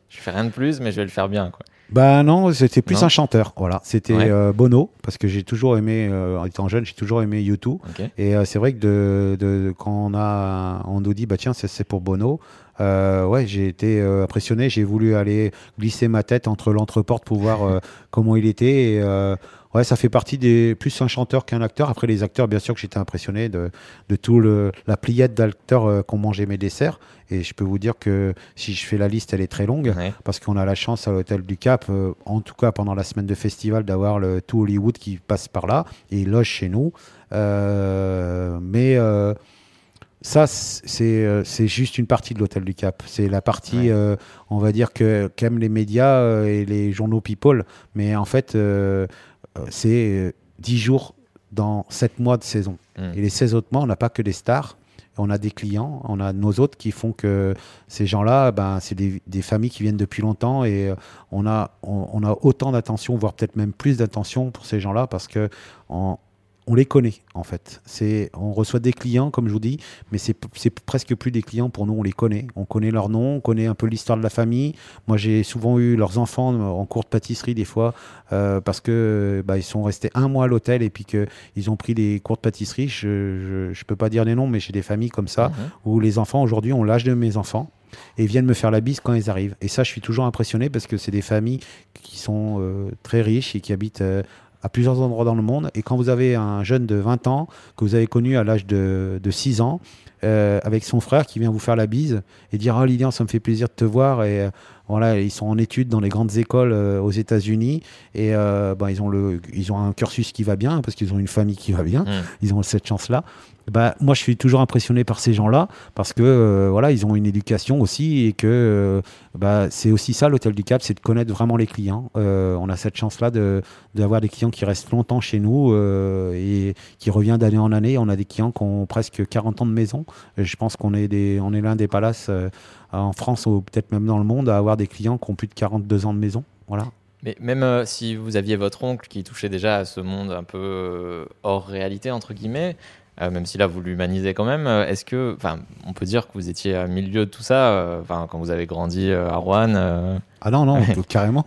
je fais rien de plus, mais je vais le faire bien, quoi. Bah non, c'était plus Non un chanteur. Voilà, c'était Ouais. euh, Bono parce que j'ai toujours aimé, euh, en étant jeune, j'ai toujours aimé U2. Ok. Et euh, c'est vrai que de, de- quand on a, on nous dit bah tiens c'est c'est pour Bono, euh, ouais j'ai été euh, impressionné, j'ai voulu aller glisser ma tête entre l'entreporte pour voir euh, comment il était. Et, euh, ouais ça fait partie des plus un chanteur qu'un acteur. Après les acteurs bien sûr que j'étais impressionné de, de tout le la pliette d'acteurs euh, qui ont mangé mes desserts. Et je peux vous dire que si je fais la liste elle est très longue Ouais. parce qu'on a la chance à l'hôtel du Cap, euh, en tout cas pendant la semaine de festival, d'avoir le tout Hollywood qui passe par là et il loge chez nous. Euh, mais euh, ça, c'est c'est juste une partie de l'hôtel du Cap. C'est la partie, Ouais. euh, on va dire, que qu'aiment les médias et les journaux people. Mais en fait, euh, c'est euh, 10 jours dans 7 mois de saison. Mm. Et les 16 autres mois, on n'a pas que des stars. On a des clients, on a nos autres qui font que ces gens-là, ben, c'est des, des familles qui viennent depuis longtemps et euh, on a, on, on a autant d'attention, voire peut-être même plus d'attention pour ces gens-là parce que on les connaît en fait. C'est, on reçoit des clients, comme je vous dis, mais c'est, c'est presque plus des clients pour nous. On les connaît. On connaît leur nom, on connaît un peu l'histoire de la famille. Moi, j'ai souvent eu leurs enfants en cours de pâtisserie des fois euh, parce que bah, ils sont restés un mois à l'hôtel et puis que ils ont pris des cours de pâtisserie. Je, je, je peux pas dire les noms, mais j'ai des familles comme ça Mhm. où les enfants aujourd'hui ont l'âge de mes enfants et viennent me faire la bise quand ils arrivent. Et ça, je suis toujours impressionné parce que c'est des familles qui sont euh, très riches et qui habitent euh, à plusieurs endroits dans le monde. Et quand vous avez un jeune de 20 ans que vous avez connu à l'âge de, de 6 ans, euh, avec son frère qui vient vous faire la bise et dire Ah Lilian, ça me fait plaisir de te voir. Et euh, voilà, ils sont en études dans les grandes écoles euh, aux États-Unis et ben, ils, ont le, ils ont un cursus qui va bien parce qu'ils ont une famille qui va bien. Mm. Ils ont cette chance-là. Bah, moi, je suis toujours impressionné par ces gens-là parce que voilà, ils ont une éducation aussi et que bah, c'est aussi ça l'hôtel du Cap, c'est de connaître vraiment les clients. Euh, on a cette chance-là de d'avoir des clients qui restent longtemps chez nous euh, et qui reviennent d'année en année. On a des clients qui ont presque 40 ans de maison. Je pense qu'on est est l'un des palaces euh, en France ou peut-être même dans le monde à avoir des clients qui ont plus de 42 ans de maison. Voilà. Mais même si vous aviez votre oncle qui touchait déjà à ce monde un peu hors réalité, entre guillemets, euh, même si là vous l'humanisez quand même, euh, est-ce que, enfin, on peut dire que vous étiez au milieu de tout ça, euh, enfin, quand vous avez grandi euh, à Rouen Ah non, non, carrément.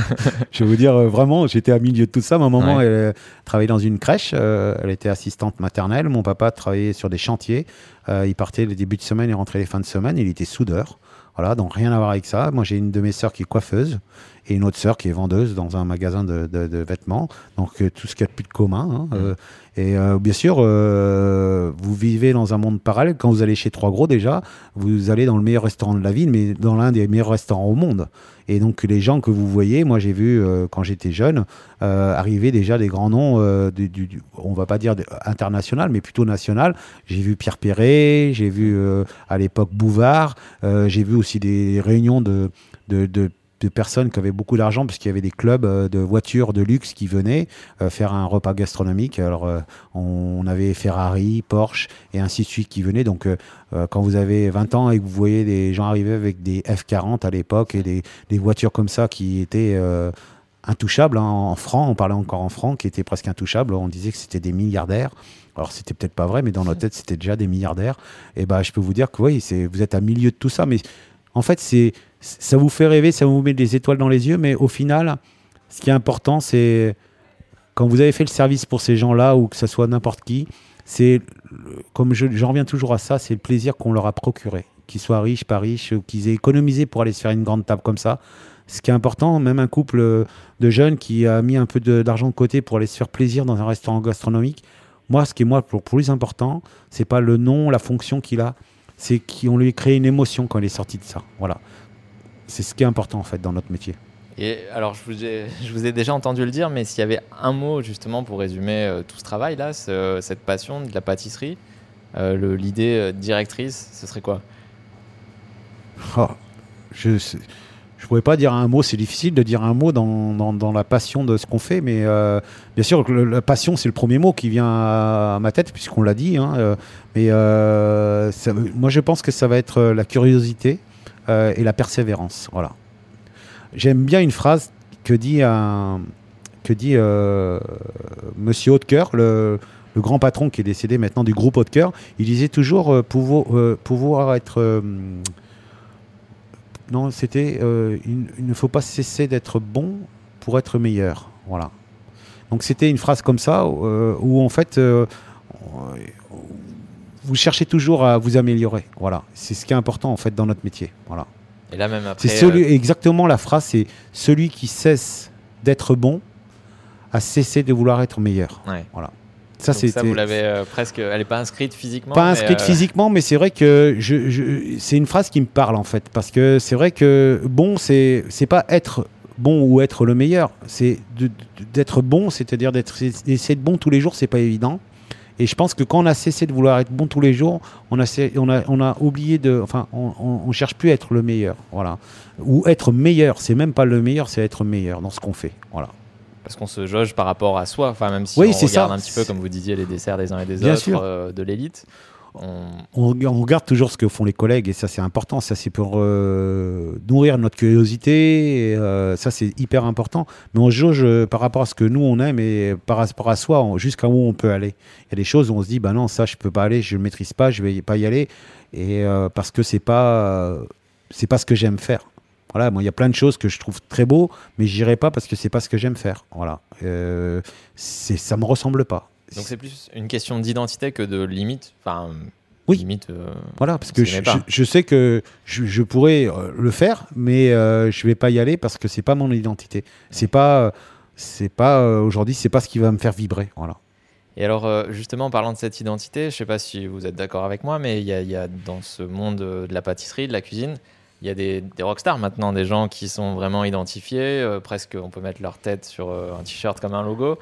je vais vous dire, vraiment, j'étais à milieu de tout ça. Ma maman, Ouais. elle travaillait dans une crèche. elle était assistante maternelle. Mon papa travaillait sur des chantiers. Il partait les débuts de semaine et rentrait les fins de semaine. Il était soudeur. Voilà, donc rien à voir avec ça. Moi, j'ai une de mes sœurs qui est coiffeuse et une autre sœur qui est vendeuse dans un magasin de, de- de vêtements. Donc, euh, tout ce qu'il y a de plus de commun. hein, euh, et euh, bien sûr, euh, vous vivez dans un monde parallèle. Quand vous allez chez Trois Gros, déjà, vous allez dans le meilleur restaurant de la ville, mais dans l'un des meilleurs restaurants au monde. Et donc, les gens que vous voyez, moi, j'ai vu euh, quand j'étais jeune, euh, arriver déjà des grands noms, euh, du, du- du- on va pas dire de- international, mais plutôt national. J'ai vu Pierre Perret, j'ai vu à l'époque Bouvard, j'ai vu aussi des réunions de, de, de- de personnes qui avaient beaucoup d'argent, parce qu'il y avait des clubs euh, de voitures de luxe qui venaient euh, faire un repas gastronomique. Alors, euh, on avait Ferrari, Porsche et ainsi de suite qui venaient. Donc, quand vous avez 20 ans et que vous voyez des gens arriver avec des F40 à l'époque et des, des voitures comme ça qui étaient intouchables, hein, en francs, on parlait encore en francs, qui étaient presque intouchables, on disait que c'était des milliardaires. Alors, c'était peut-être pas vrai, mais dans notre tête, c'était déjà des milliardaires. Et ben, je peux vous dire que oui, c'est, vous êtes à milieu de tout ça, mais en fait, c'est, ça vous fait rêver, ça vous met des étoiles dans les yeux, mais au final, ce qui est important, c'est quand vous avez fait le service pour ces gens-là, ou que ce soit n'importe qui, c'est, comme je, j'en reviens toujours à ça, c'est le plaisir qu'on leur a procuré. Qu'ils soient riches, pas riches, qu'ils aient économisé pour aller se faire une grande table comme ça. Ce qui est important, même un couple de jeunes qui a mis un peu d'argent de côté pour aller se faire plaisir dans un restaurant gastronomique, moi, ce qui est moi pour plus important, c'est pas le nom, la fonction qu'il a, c'est qu'on lui crée une émotion quand il est sorti de ça. Voilà. C'est ce qui est important en fait dans notre métier. Et alors, je vous, ai, je vous ai déjà entendu le dire, mais s'il y avait un mot justement pour résumer euh, tout ce travail-là, ce- cette passion de la pâtisserie, euh, l'idée euh, directrice, ce serait quoi? Oh, je ne pourrais pas dire un mot, c'est difficile de dire un mot dans, dans- dans la passion de ce qu'on fait, mais euh, bien sûr, le- la passion, c'est le premier mot qui vient à, à ma tête, puisqu'on l'a dit. hein, mais ça- moi, je pense que ça va être la curiosité euh, et la persévérance. Voilà. J'aime bien une phrase que dit, un, que dit euh, Monsieur Hautecoeur, le, le grand patron qui est décédé maintenant du groupe Hautecoeur. Il disait toujours euh, pouvoir, euh, pouvoir être. euh, non, c'était il, ne faut pas cesser d'être bon pour être meilleur. Voilà. Donc c'était une phrase comme ça où en fait vous cherchez toujours à vous améliorer. Voilà. C'est ce qui est important en fait dans notre métier. Voilà. Et là, même après. C'est celui euh, exactement la phrase, c'est celui qui cesse d'être bon a cessé de vouloir être meilleur. ouais. Ça, vous l'avez euh, presque. Elle n'est pas inscrite physiquement. pas inscrite euh, physiquement, mais c'est vrai que je, je- c'est une phrase qui me parle en fait, parce que c'est vrai que bon, c'est c'est pas être bon ou être le meilleur, c'est d'être bon, c'est-à-dire d'être essayer de bon tous les jours, c'est pas évident. Et je pense que quand on a cessé de vouloir être bon tous les jours, on a, on a, on a oublié de, enfin, on, on, on cherche plus à être le meilleur, voilà, ou être meilleur. C'est même pas le meilleur, c'est être meilleur dans ce qu'on fait, voilà. Parce qu'on se jauge par rapport à soi. Enfin, même si Oui, on regarde ça. un petit peu, comme vous disiez, les desserts des uns et des Bien autres euh, de l'élite. On... regarde toujours ce que font les collègues et ça c'est important. Ça c'est pour euh, nourrir notre curiosité. Euh, ça c'est hyper important. Mais on jauge par rapport à ce que nous on aime et par rapport à soi jusqu'à où on peut aller. Il y a des choses où on se dit bah non ça je peux pas aller, je ne maîtrise pas, je vais pas y aller et parce que c'est pas c'est pas ce que j'aime faire. Voilà, moi, il y a plein de choses que je trouve très beau, mais j'irai pas parce que c'est pas ce que j'aime faire. Voilà, euh, ça me ressemble pas. Donc c'est plus une question d'identité que de limite. Enfin, oui. Limite. Euh, voilà, parce que je, sais que je, pourrais euh, le faire, mais euh, je vais pas y aller parce que c'est pas mon identité. C'est pas, c'est pas aujourd'hui, c'est pas ce qui va me faire vibrer. Voilà. Et alors, justement, en parlant de cette identité, je sais pas si vous êtes d'accord avec moi, mais il y, y, a dans ce monde de la pâtisserie, de la cuisine, il y a des, des rockstars maintenant, des gens qui sont vraiment identifiés, euh, presque on peut mettre leur tête sur euh, un t-shirt comme un logo.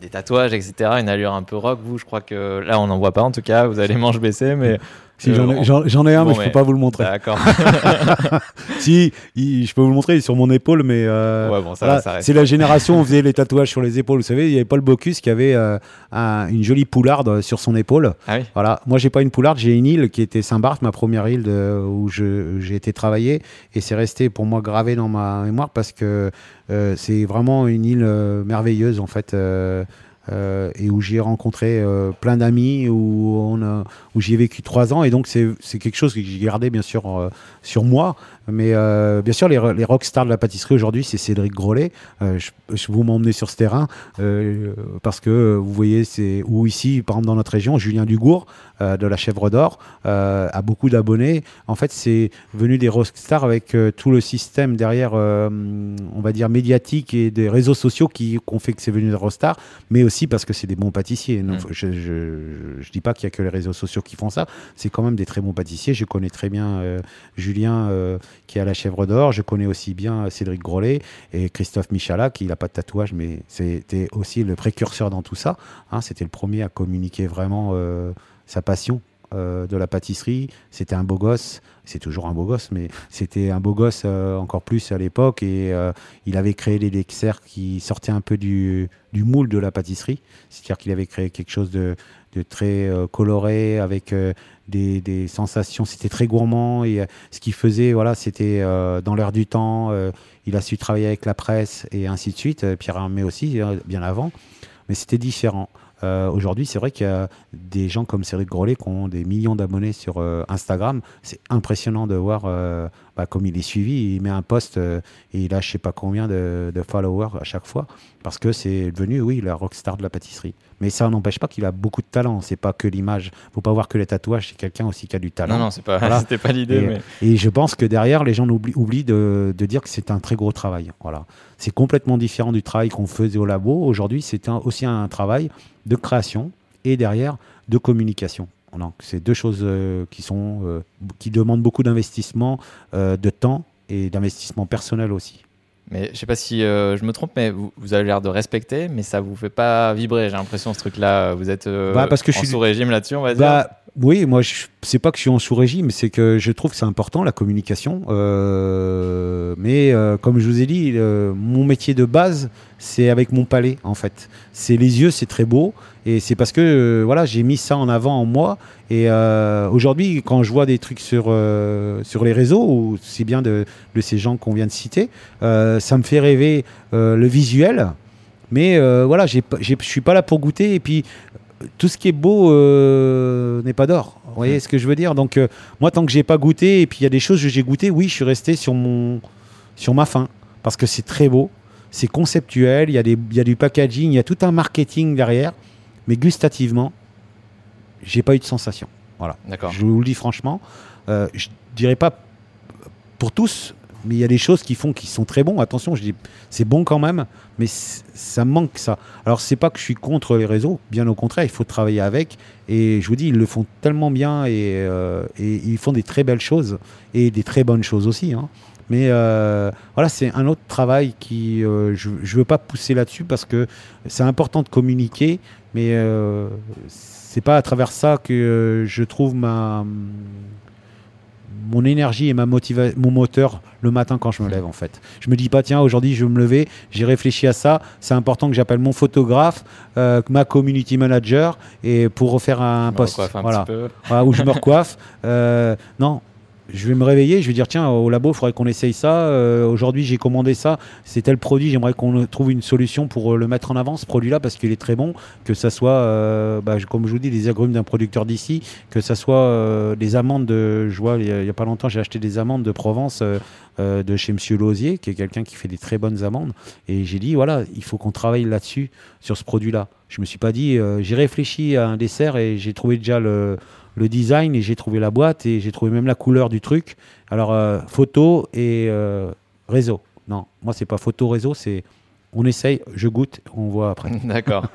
Des tatouages, etc., une allure un peu rock. Vous, je crois que là, on n'en voit pas en tout cas, vous avez les manches baissées, mais si j'en ai, un, mais je peux pas vous le montrer. D'accord. si, je peux vous le montrer, il est sur mon épaule, mais euh, c'est la génération où on faisait les tatouages sur les épaules. Vous savez, il y avait Paul Bocuse qui avait euh, une jolie poularde sur son épaule. Ah oui. Voilà. Moi, j'ai pas une poularde, j'ai une île qui était Saint-Barth, ma première île de, où j'ai été travailler, et c'est resté pour moi gravé dans ma mémoire parce que euh, c'est vraiment une île merveilleuse en fait. Euh, et où j'ai rencontré euh, plein d'amis, où, on où j'y ai vécu trois ans. Et donc, c'est quelque chose que j'ai gardé, bien sûr, euh, sur moi. Mais bien sûr, les, les rockstars de la pâtisserie aujourd'hui, c'est Cédric Grolet. je, je, vous m'emmener sur ce terrain parce que vous voyez, c'est où ici, par exemple, dans notre région, Julien Dugour de la Chèvre d'Or a beaucoup d'abonnés. En fait, c'est venu des rockstars avec tout le système derrière, on va dire, médiatique et des réseaux sociaux qui ont fait que c'est venu des rockstars, mais aussi parce que c'est des bons pâtissiers. Mm. Je ne dis pas qu'il n'y a que les réseaux sociaux qui font ça. C'est quand même des très bons pâtissiers. Je connais très bien euh, Julien euh, qui a la chèvre d'or. Je connais aussi bien Cédric Grolet et Christophe Michala qui n'a pas de tatouage, mais c'était aussi le précurseur dans tout ça. Hein. c'était le premier à communiquer vraiment euh, sa passion euh, de la pâtisserie. C'était un beau gosse. C'est toujours un beau gosse, mais c'était un beau gosse euh, encore plus à l'époque. Et il avait créé les desserts qui sortaient un peu du, moule de la pâtisserie. C'est-à-dire qu'il avait créé quelque chose de, très coloré, avec des, sensations. C'était très gourmand. Et ce qu'il faisait, voilà, c'était dans l'air du temps. il a su travailler avec la presse et ainsi de suite. Pierre Armé aussi, bien avant. Mais c'était différent. Euh, aujourd'hui, c'est vrai qu'il y a des gens comme Cédric Grolet qui ont des millions d'abonnés sur euh, Instagram. C'est impressionnant de voir euh, bah, comme il est suivi. Il met un post et il a je sais pas combien de, followers à chaque fois parce que c'est devenu, oui, la rockstar de la pâtisserie. Mais ça n'empêche pas qu'il a beaucoup de talent. C'est pas que l'image. Faut pas voir que les tatouages. C'est quelqu'un aussi qui a du talent. Non, non, c'est pas. C'était pas l'idée. Et, je pense que derrière, les gens oublient, de, de dire que c'est un très gros travail. Voilà. C'est complètement différent du travail qu'on faisait au labo. Aujourd'hui, c'est aussi un travail de création et derrière de communication. C'est deux choses euh, qui, sont, euh, qui demandent beaucoup d'investissement, euh, de temps et d'investissement personnel aussi. Mais je sais pas si je me trompe, mais vous, avez l'air de respecter, mais ça vous fait pas vibrer. J'ai l'impression ce truc-là, vous êtes bah, parce que en je suis... sous régime là-dessus, on va bah, dire. Oui, moi, c'est pas que je suis en sous-régime, c'est que je trouve que c'est important la communication. Euh, mais euh, comme je vous ai dit, mon métier de base, c'est avec mon palais, en fait. C'est les yeux, c'est très beau, et c'est parce que euh, voilà, j'ai mis ça en avant en moi. Et aujourd'hui, quand je vois des trucs sur sur les réseaux, ou c'est bien de, de, ces gens qu'on vient de citer, ça me fait rêver le visuel. Mais voilà, je suis pas là pour goûter. Et puis tout ce qui est beau euh, n'est pas d'or. Vous voyez ce que je veux dire? Donc, euh, moi, tant que j'ai pas goûté, et puis il y a des choses que j'ai goûté, oui, je suis resté sur, mon, sur ma faim. Parce que c'est très beau, c'est conceptuel, il y, a des, y a du packaging, il y a tout un marketing derrière. Mais gustativement, j'ai pas eu de sensation. Voilà. Je vous le dis franchement. Euh, je dirais pas pour tous, mais il y a des choses qui font qui sont très bons. Attention, je dis c'est bon quand même, mais ça manque ça. Alors c'est pas que je suis contre les réseaux, bien au contraire, il faut travailler avec. Et je vous dis, ils le font tellement bien et, euh, ils font des très belles choses et des très bonnes choses aussi. Hein. Mais euh, voilà, c'est un autre travail qui euh, je, ne veux pas pousser là-dessus parce que c'est important de communiquer, mais c'est pas à travers ça que je trouve ma mon énergie et ma motiva mon moteur le matin quand je me lève en fait. Je me dis pas tiens aujourd'hui je vais me lever, j'ai réfléchi à ça, c'est important que j'appelle mon photographe, euh, ma community manager et pour refaire un post voilà. voilà. où je me recoiffe. Euh, non, je vais me réveiller, je vais dire tiens au labo il faudrait qu'on essaye ça. Euh, aujourd'hui j'ai commandé ça, c'est tel produit, j'aimerais qu'on trouve une solution pour euh, le mettre en avant ce produit-là parce qu'il est très bon, que ça soit euh, bah, comme je vous dis des agrumes d'un producteur d'ici, que ça soit des amandes de, je vois il n'y a, pas longtemps j'ai acheté des amandes de Provence de chez Monsieur Lausier qui est quelqu'un qui fait des très bonnes amandes et j'ai dit voilà il faut qu'on travaille là-dessus sur ce produit-là. Je me suis pas dit j'ai réfléchi à un dessert et j'ai trouvé déjà le le design et j'ai trouvé la boîte et j'ai trouvé même la couleur du truc. Alors, euh, photo et euh, réseau. Non, moi, c'est pas photo, réseau, c'est on essaye, je goûte, on voit après. D'accord.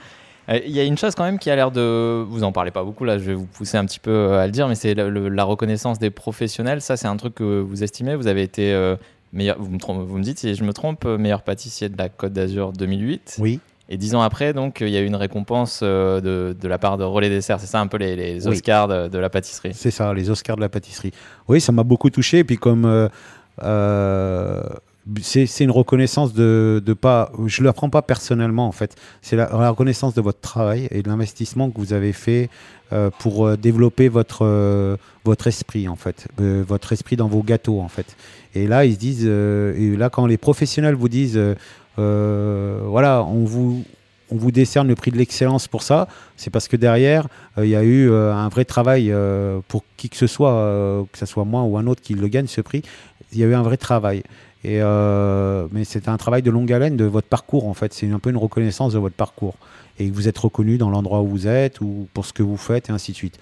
Euh, il y a une chose quand même qui a l'air de. Vous en parlez pas beaucoup là, je vais vous pousser un petit peu à le dire, mais c'est la, reconnaissance des professionnels. Ça, c'est un truc que vous estimez. Vous avez été meilleur. Vous me, vous me dites si je me trompe, meilleur pâtissier de la Côte d'Azur 2008. Oui. Et dix ans après, donc, il y a eu une récompense euh, de, de, la part de Relais Dessert. C'est ça un peu les, Oscars de, la pâtisserie. C'est ça, les Oscars de la pâtisserie. Oui, ça m'a beaucoup touché. Et puis comme euh, euh, c'est une reconnaissance de, de pas. Je ne la prends pas personnellement en fait. C'est la, reconnaissance de votre travail et de l'investissement que vous avez fait pour développer votre votre esprit en fait, votre esprit dans vos gâteaux en fait. Et là ils se disent, et là quand les professionnels vous disent voilà, on vous, décerne le prix de l'excellence pour ça, c'est parce que derrière, euh, il y a eu euh, un vrai travail pour qui que ce soit, que ce soit moi ou un autre qui le gagne ce prix, il y a eu un vrai travail. Mais c'est un travail de longue haleine de votre parcours en fait, c'est un peu une reconnaissance de votre parcours. Et que vous êtes reconnu dans l'endroit où vous êtes ou pour ce que vous faites et ainsi de suite.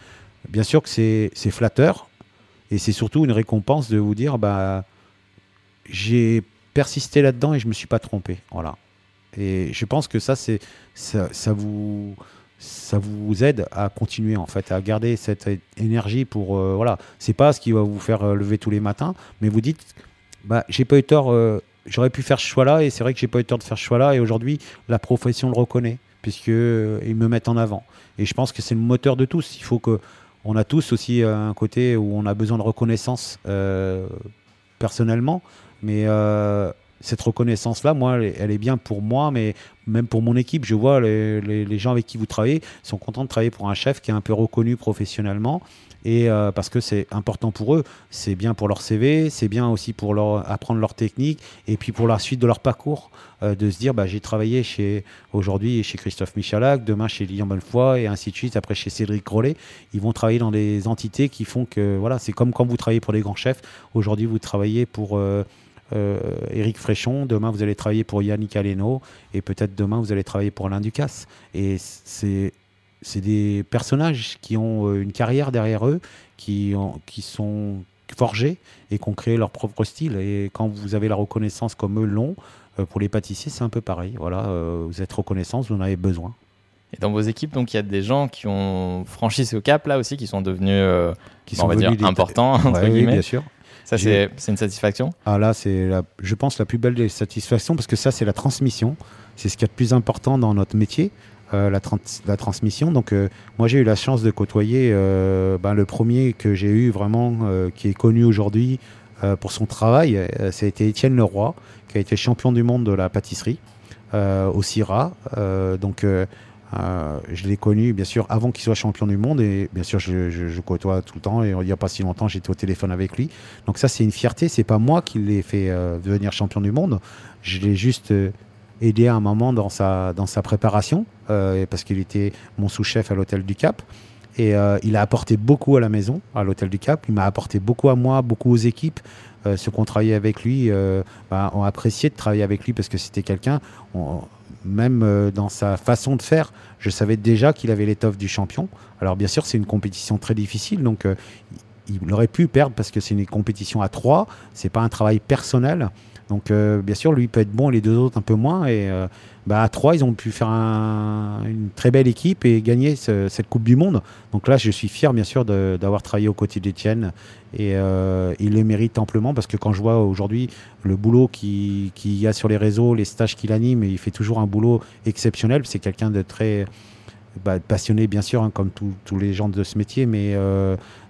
Bien sûr que c'est flatteur. Et c'est surtout une récompense de vous dire bah j'ai persisté là-dedans et je me suis pas trompé. Voilà. Et je pense que ça, ça, vous ça vous aide à continuer en fait, à garder cette énergie pour euh, voilà. C'est pas ce qui va vous faire euh, lever tous les matins, mais vous dites, bah j'ai pas eu tort, euh, j'aurais pu faire ce choix-là et c'est vrai que j'ai pas eu tort de faire ce choix-là et aujourd'hui la profession le reconnaît puisque ils me mettent en avant. Et je pense que c'est le moteur de tous. Il faut que on a tous aussi un côté où on a besoin de reconnaissance personnellement, mais euh, cette reconnaissance-là, moi, elle, est bien pour moi, mais même pour mon équipe. Je vois les, les, gens avec qui vous travaillez sont contents de travailler pour un chef qui est un peu reconnu professionnellement. Et euh, parce que c'est important pour eux, c'est bien pour leur CV, c'est bien aussi pour leur apprendre leur technique et puis pour la suite de leur parcours, euh, de se dire bah, j'ai travaillé chez aujourd'hui chez Christophe Michalac, demain chez Lilian Bonnefoy et ainsi de suite, après chez Cédric Rollet. Ils vont travailler dans des entités qui font que voilà, c'est comme quand vous travaillez pour les grands chefs. Aujourd'hui, vous travaillez pour euh, Eric Fréchon, demain vous allez travailler pour Yannick Aleno, et peut-être demain vous allez travailler pour Alain Ducasse. Et c'est c'est des personnages qui ont euh, une carrière derrière eux, qui, ont, qui sont forgés et qui ont créé leur propre style. Et quand vous avez la reconnaissance comme eux l'ont, euh, pour les pâtissiers, c'est un peu pareil. Voilà, vous êtes reconnaissance, vous en avez besoin. Et dans vos équipes, donc il y a des gens qui ont franchi ce cap là aussi, qui sont devenus, qui sont on va dire, importants entre guillemets. Oui, bien sûr. Ça, c'est une satisfaction? Ah là, c'est, je pense, la plus belle des satisfactions parce que ça, c'est la transmission. C'est ce qui est le plus important dans notre métier, euh, la, la, transmission. Donc, euh, moi, j'ai eu la chance de côtoyer euh, ben, le premier que j'ai eu vraiment, qui est connu aujourd'hui pour son travail. été Étienne Leroy, qui a été champion du monde de la pâtisserie au CIRA. donc, je l'ai connu, bien sûr, avant qu'il soit champion du monde. Et bien sûr, je, côtoie tout le temps. Et il n'y a pas si longtemps, j'étais au téléphone avec lui. Donc, ça, c'est une fierté. C'est pas moi qui l'ai fait devenir champion du monde. Je l'ai juste aidé à un moment dans sa, dans sa préparation, parce qu'il était mon sous-chef à l'hôtel du Cap. Et il a apporté beaucoup à la maison, à l'hôtel du Cap. Il m'a apporté beaucoup à moi, beaucoup aux équipes. ceux qui ont travaillé avec lui bah, ont apprécié de travailler avec lui parce que c'était quelqu'un même euh, dans sa façon de faire, je savais déjà qu'il avait l'étoffe du champion. Alors bien sûr, c'est une compétition très difficile, donc euh, il aurait pu perdre parce que c'est une compétition à trois, c'est pas un travail personnel. Donc euh, bien sûr, lui peut être bon, les deux autres un peu moins. Et bah, à trois, ils ont pu faire une très belle équipe et gagner cette Coupe du Monde. Donc là, je suis fier bien sûr d'avoir travaillé aux côtés d'Etienne et euh, il le mérite amplement parce que quand je vois aujourd'hui le boulot qu'il y a sur les réseaux, les stages qu'il anime, il fait toujours un boulot exceptionnel. C'est quelqu'un de très bah, passionné bien sûr, hein, comme tous les gens de ce métier, mais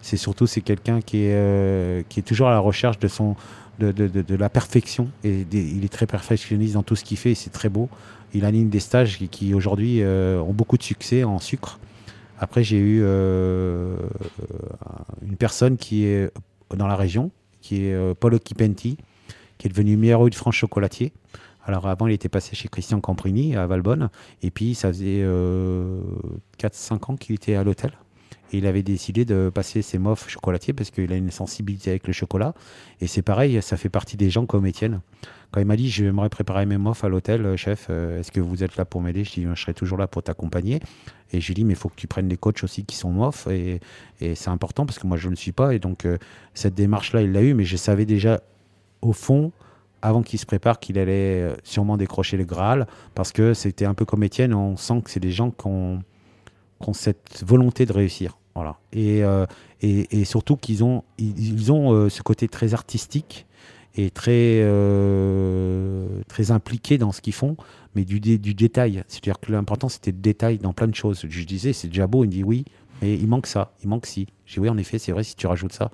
c'est surtout c'est quelqu'un qui est qui est toujours à la recherche de son de, la perfection et il est très perfectionniste dans tout ce qu'il fait c'est très beau. Il anime des stages qui, aujourd'hui ont beaucoup de succès en sucre. Après, j'ai eu une personne qui est dans la région, qui est euh, Occhipenti, qui est devenu meilleur de France chocolatier. Alors avant, il était passé chez Christian Camprini à Valbonne. Et puis, ça faisait 4-5 euh, ans qu'il était à l'hôtel. Et il avait décidé de passer ses mofs chocolatiers parce qu'il a une sensibilité avec le chocolat. Et c'est pareil, ça fait partie des gens comme Étienne. Quand il m'a dit j'aimerais préparer mes mofs à l'hôtel, euh, chef, euh, est-ce que vous êtes là pour m'aider? Je dis je serai toujours là pour t'accompagner. Et je lui ai dit mais il faut que tu prennes des coachs aussi qui sont mofs. Et, c'est important parce que moi je ne le suis pas. Et donc euh, cette démarche-là, il l'a eu, mais je savais déjà au fond avant qu'il se prépare qu'il allait sûrement décrocher le Graal parce que c'était un peu comme Étienne, on sent que c'est des gens qui ont ont cette volonté de réussir. Voilà. Et, euh, et, et, surtout qu'ils ont, ils, ont euh, ce côté très artistique et très, euh, très impliqué dans ce qu'ils font, mais du, du détail. C'est-à-dire que l'important, c'était le détail dans plein de choses. Je disais, c'est déjà beau. Il me dit oui, mais il manque ça, il manque ci. Je dis oui, en effet, c'est vrai, si tu rajoutes ça.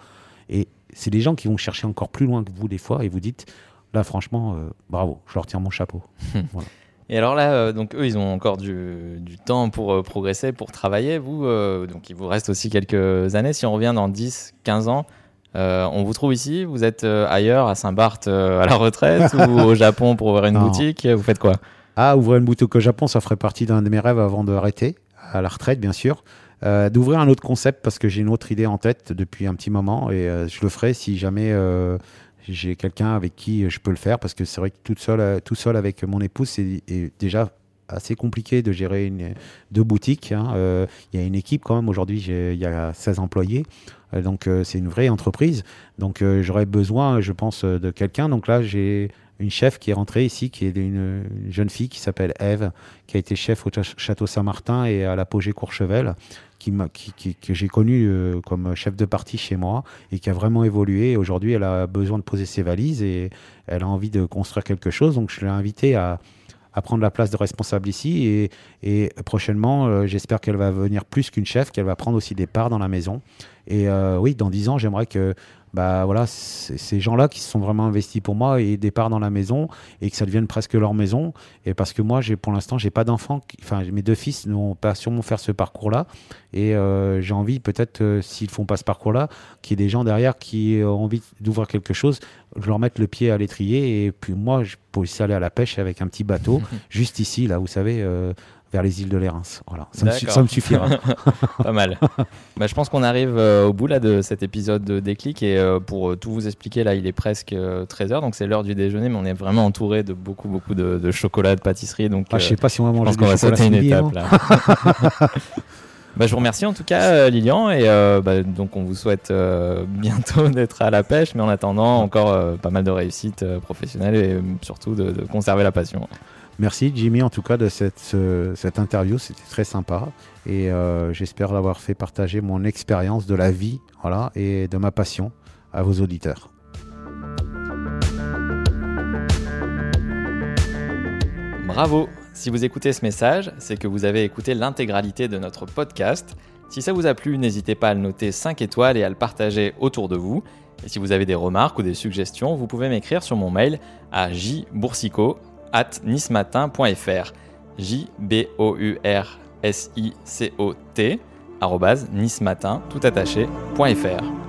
Et c'est des gens qui vont chercher encore plus loin que vous, des fois, et vous dites, là, franchement, bravo, je leur tiens mon chapeau. voilà. Et alors là, euh, donc eux, ils ont encore du, du temps pour euh, progresser, pour travailler. Vous, euh, donc il vous reste aussi quelques années. Si on revient dans 10, 15 ans, on vous trouve ici Vous êtes ailleurs, à Saint-Barth, à la retraite, ou au Japon pour ouvrir une boutique? Vous faites quoi? Ah, ouvrir une boutique au Japon, ça ferait partie d'un de mes rêves avant d'arrêter, à la retraite, bien sûr. D'ouvrir un autre concept parce que j'ai une autre idée en tête depuis un petit moment et je le ferai si jamais j'ai quelqu'un avec qui je peux le faire parce que c'est vrai que tout seul, euh, tout seul avec mon épouse, c'est déjà assez compliqué de gérer deux boutiques. Hein. Euh, il y a une équipe quand même. Aujourd'hui, il y a 16 employés. Euh, donc, c'est une vraie entreprise. Donc, j'aurais besoin, je pense, de quelqu'un. Donc là, j'ai une chef qui est rentrée ici, qui est une, jeune fille qui s'appelle Eve, qui a été chef au Château Saint-Martin et à l'apogée Courchevel, qui, que j'ai connu euh, comme chef de parti chez moi et qui a vraiment évolué. Aujourd'hui, elle a besoin de poser ses valises et elle a envie de construire quelque chose. Donc, je l'ai invitée à, prendre la place de responsable ici. Et, et prochainement, euh, j'espère qu'elle va venir plus qu'une chef, qu'elle va prendre aussi des parts dans la maison. Et euh, oui, dans dix ans, j'aimerais que bah voilà, ces gens-là qui se sont vraiment investis pour moi et des parts dans la maison et que ça devienne presque leur maison. Et parce que moi, j'ai pour l'instant, j'ai pas d'enfants. Enfin, mes deux fils n'ont pas sûrement faire ce parcours-là. Et euh, j'ai envie, peut-être, euh, s'ils font pas ce parcours-là, qu'il y ait des gens derrière qui ont envie d'ouvrir quelque chose, je leur mette le pied à l'étrier et puis moi, je peux aussi aller à la pêche avec un petit bateau, juste ici, là, vous savez. Euh, vers les îles de l'Érins. Voilà, ça, me, suffira. Pas mal. Bah, je pense qu'on arrive euh, au bout là, de cet épisode de Déclic et euh, pour euh, tout vous expliquer, là, il est presque 13h, donc c'est l'heure du déjeuner, mais on est vraiment entouré de beaucoup, beaucoup de, chocolat, de pâtisserie. Donc, ah, je sais pas si on va manger je pense qu'on va sauter une étape là. Bah, je vous remercie en tout cas, Lilian, et bah, donc on vous souhaite bientôt d'être à la pêche, mais en attendant, encore pas mal de réussite professionnelle et surtout de, de conserver la passion. Merci Jimmy en tout cas de cette, cette interview, c'était très sympa et euh, j'espère l'avoir fait partager mon expérience de la vie voilà, et de ma passion à vos auditeurs. Bravo Si vous écoutez ce message, c'est que vous avez écouté l'intégralité de notre podcast. Si ça vous a plu, n'hésitez pas à le noter 5 étoiles et à le partager autour de vous. Et si vous avez des remarques ou des suggestions, vous pouvez m'écrire sur mon mail à jboursico at nismatin.fr. J-B-O-U-R-S-I-C-O-T, nismatin, tout attaché.fr.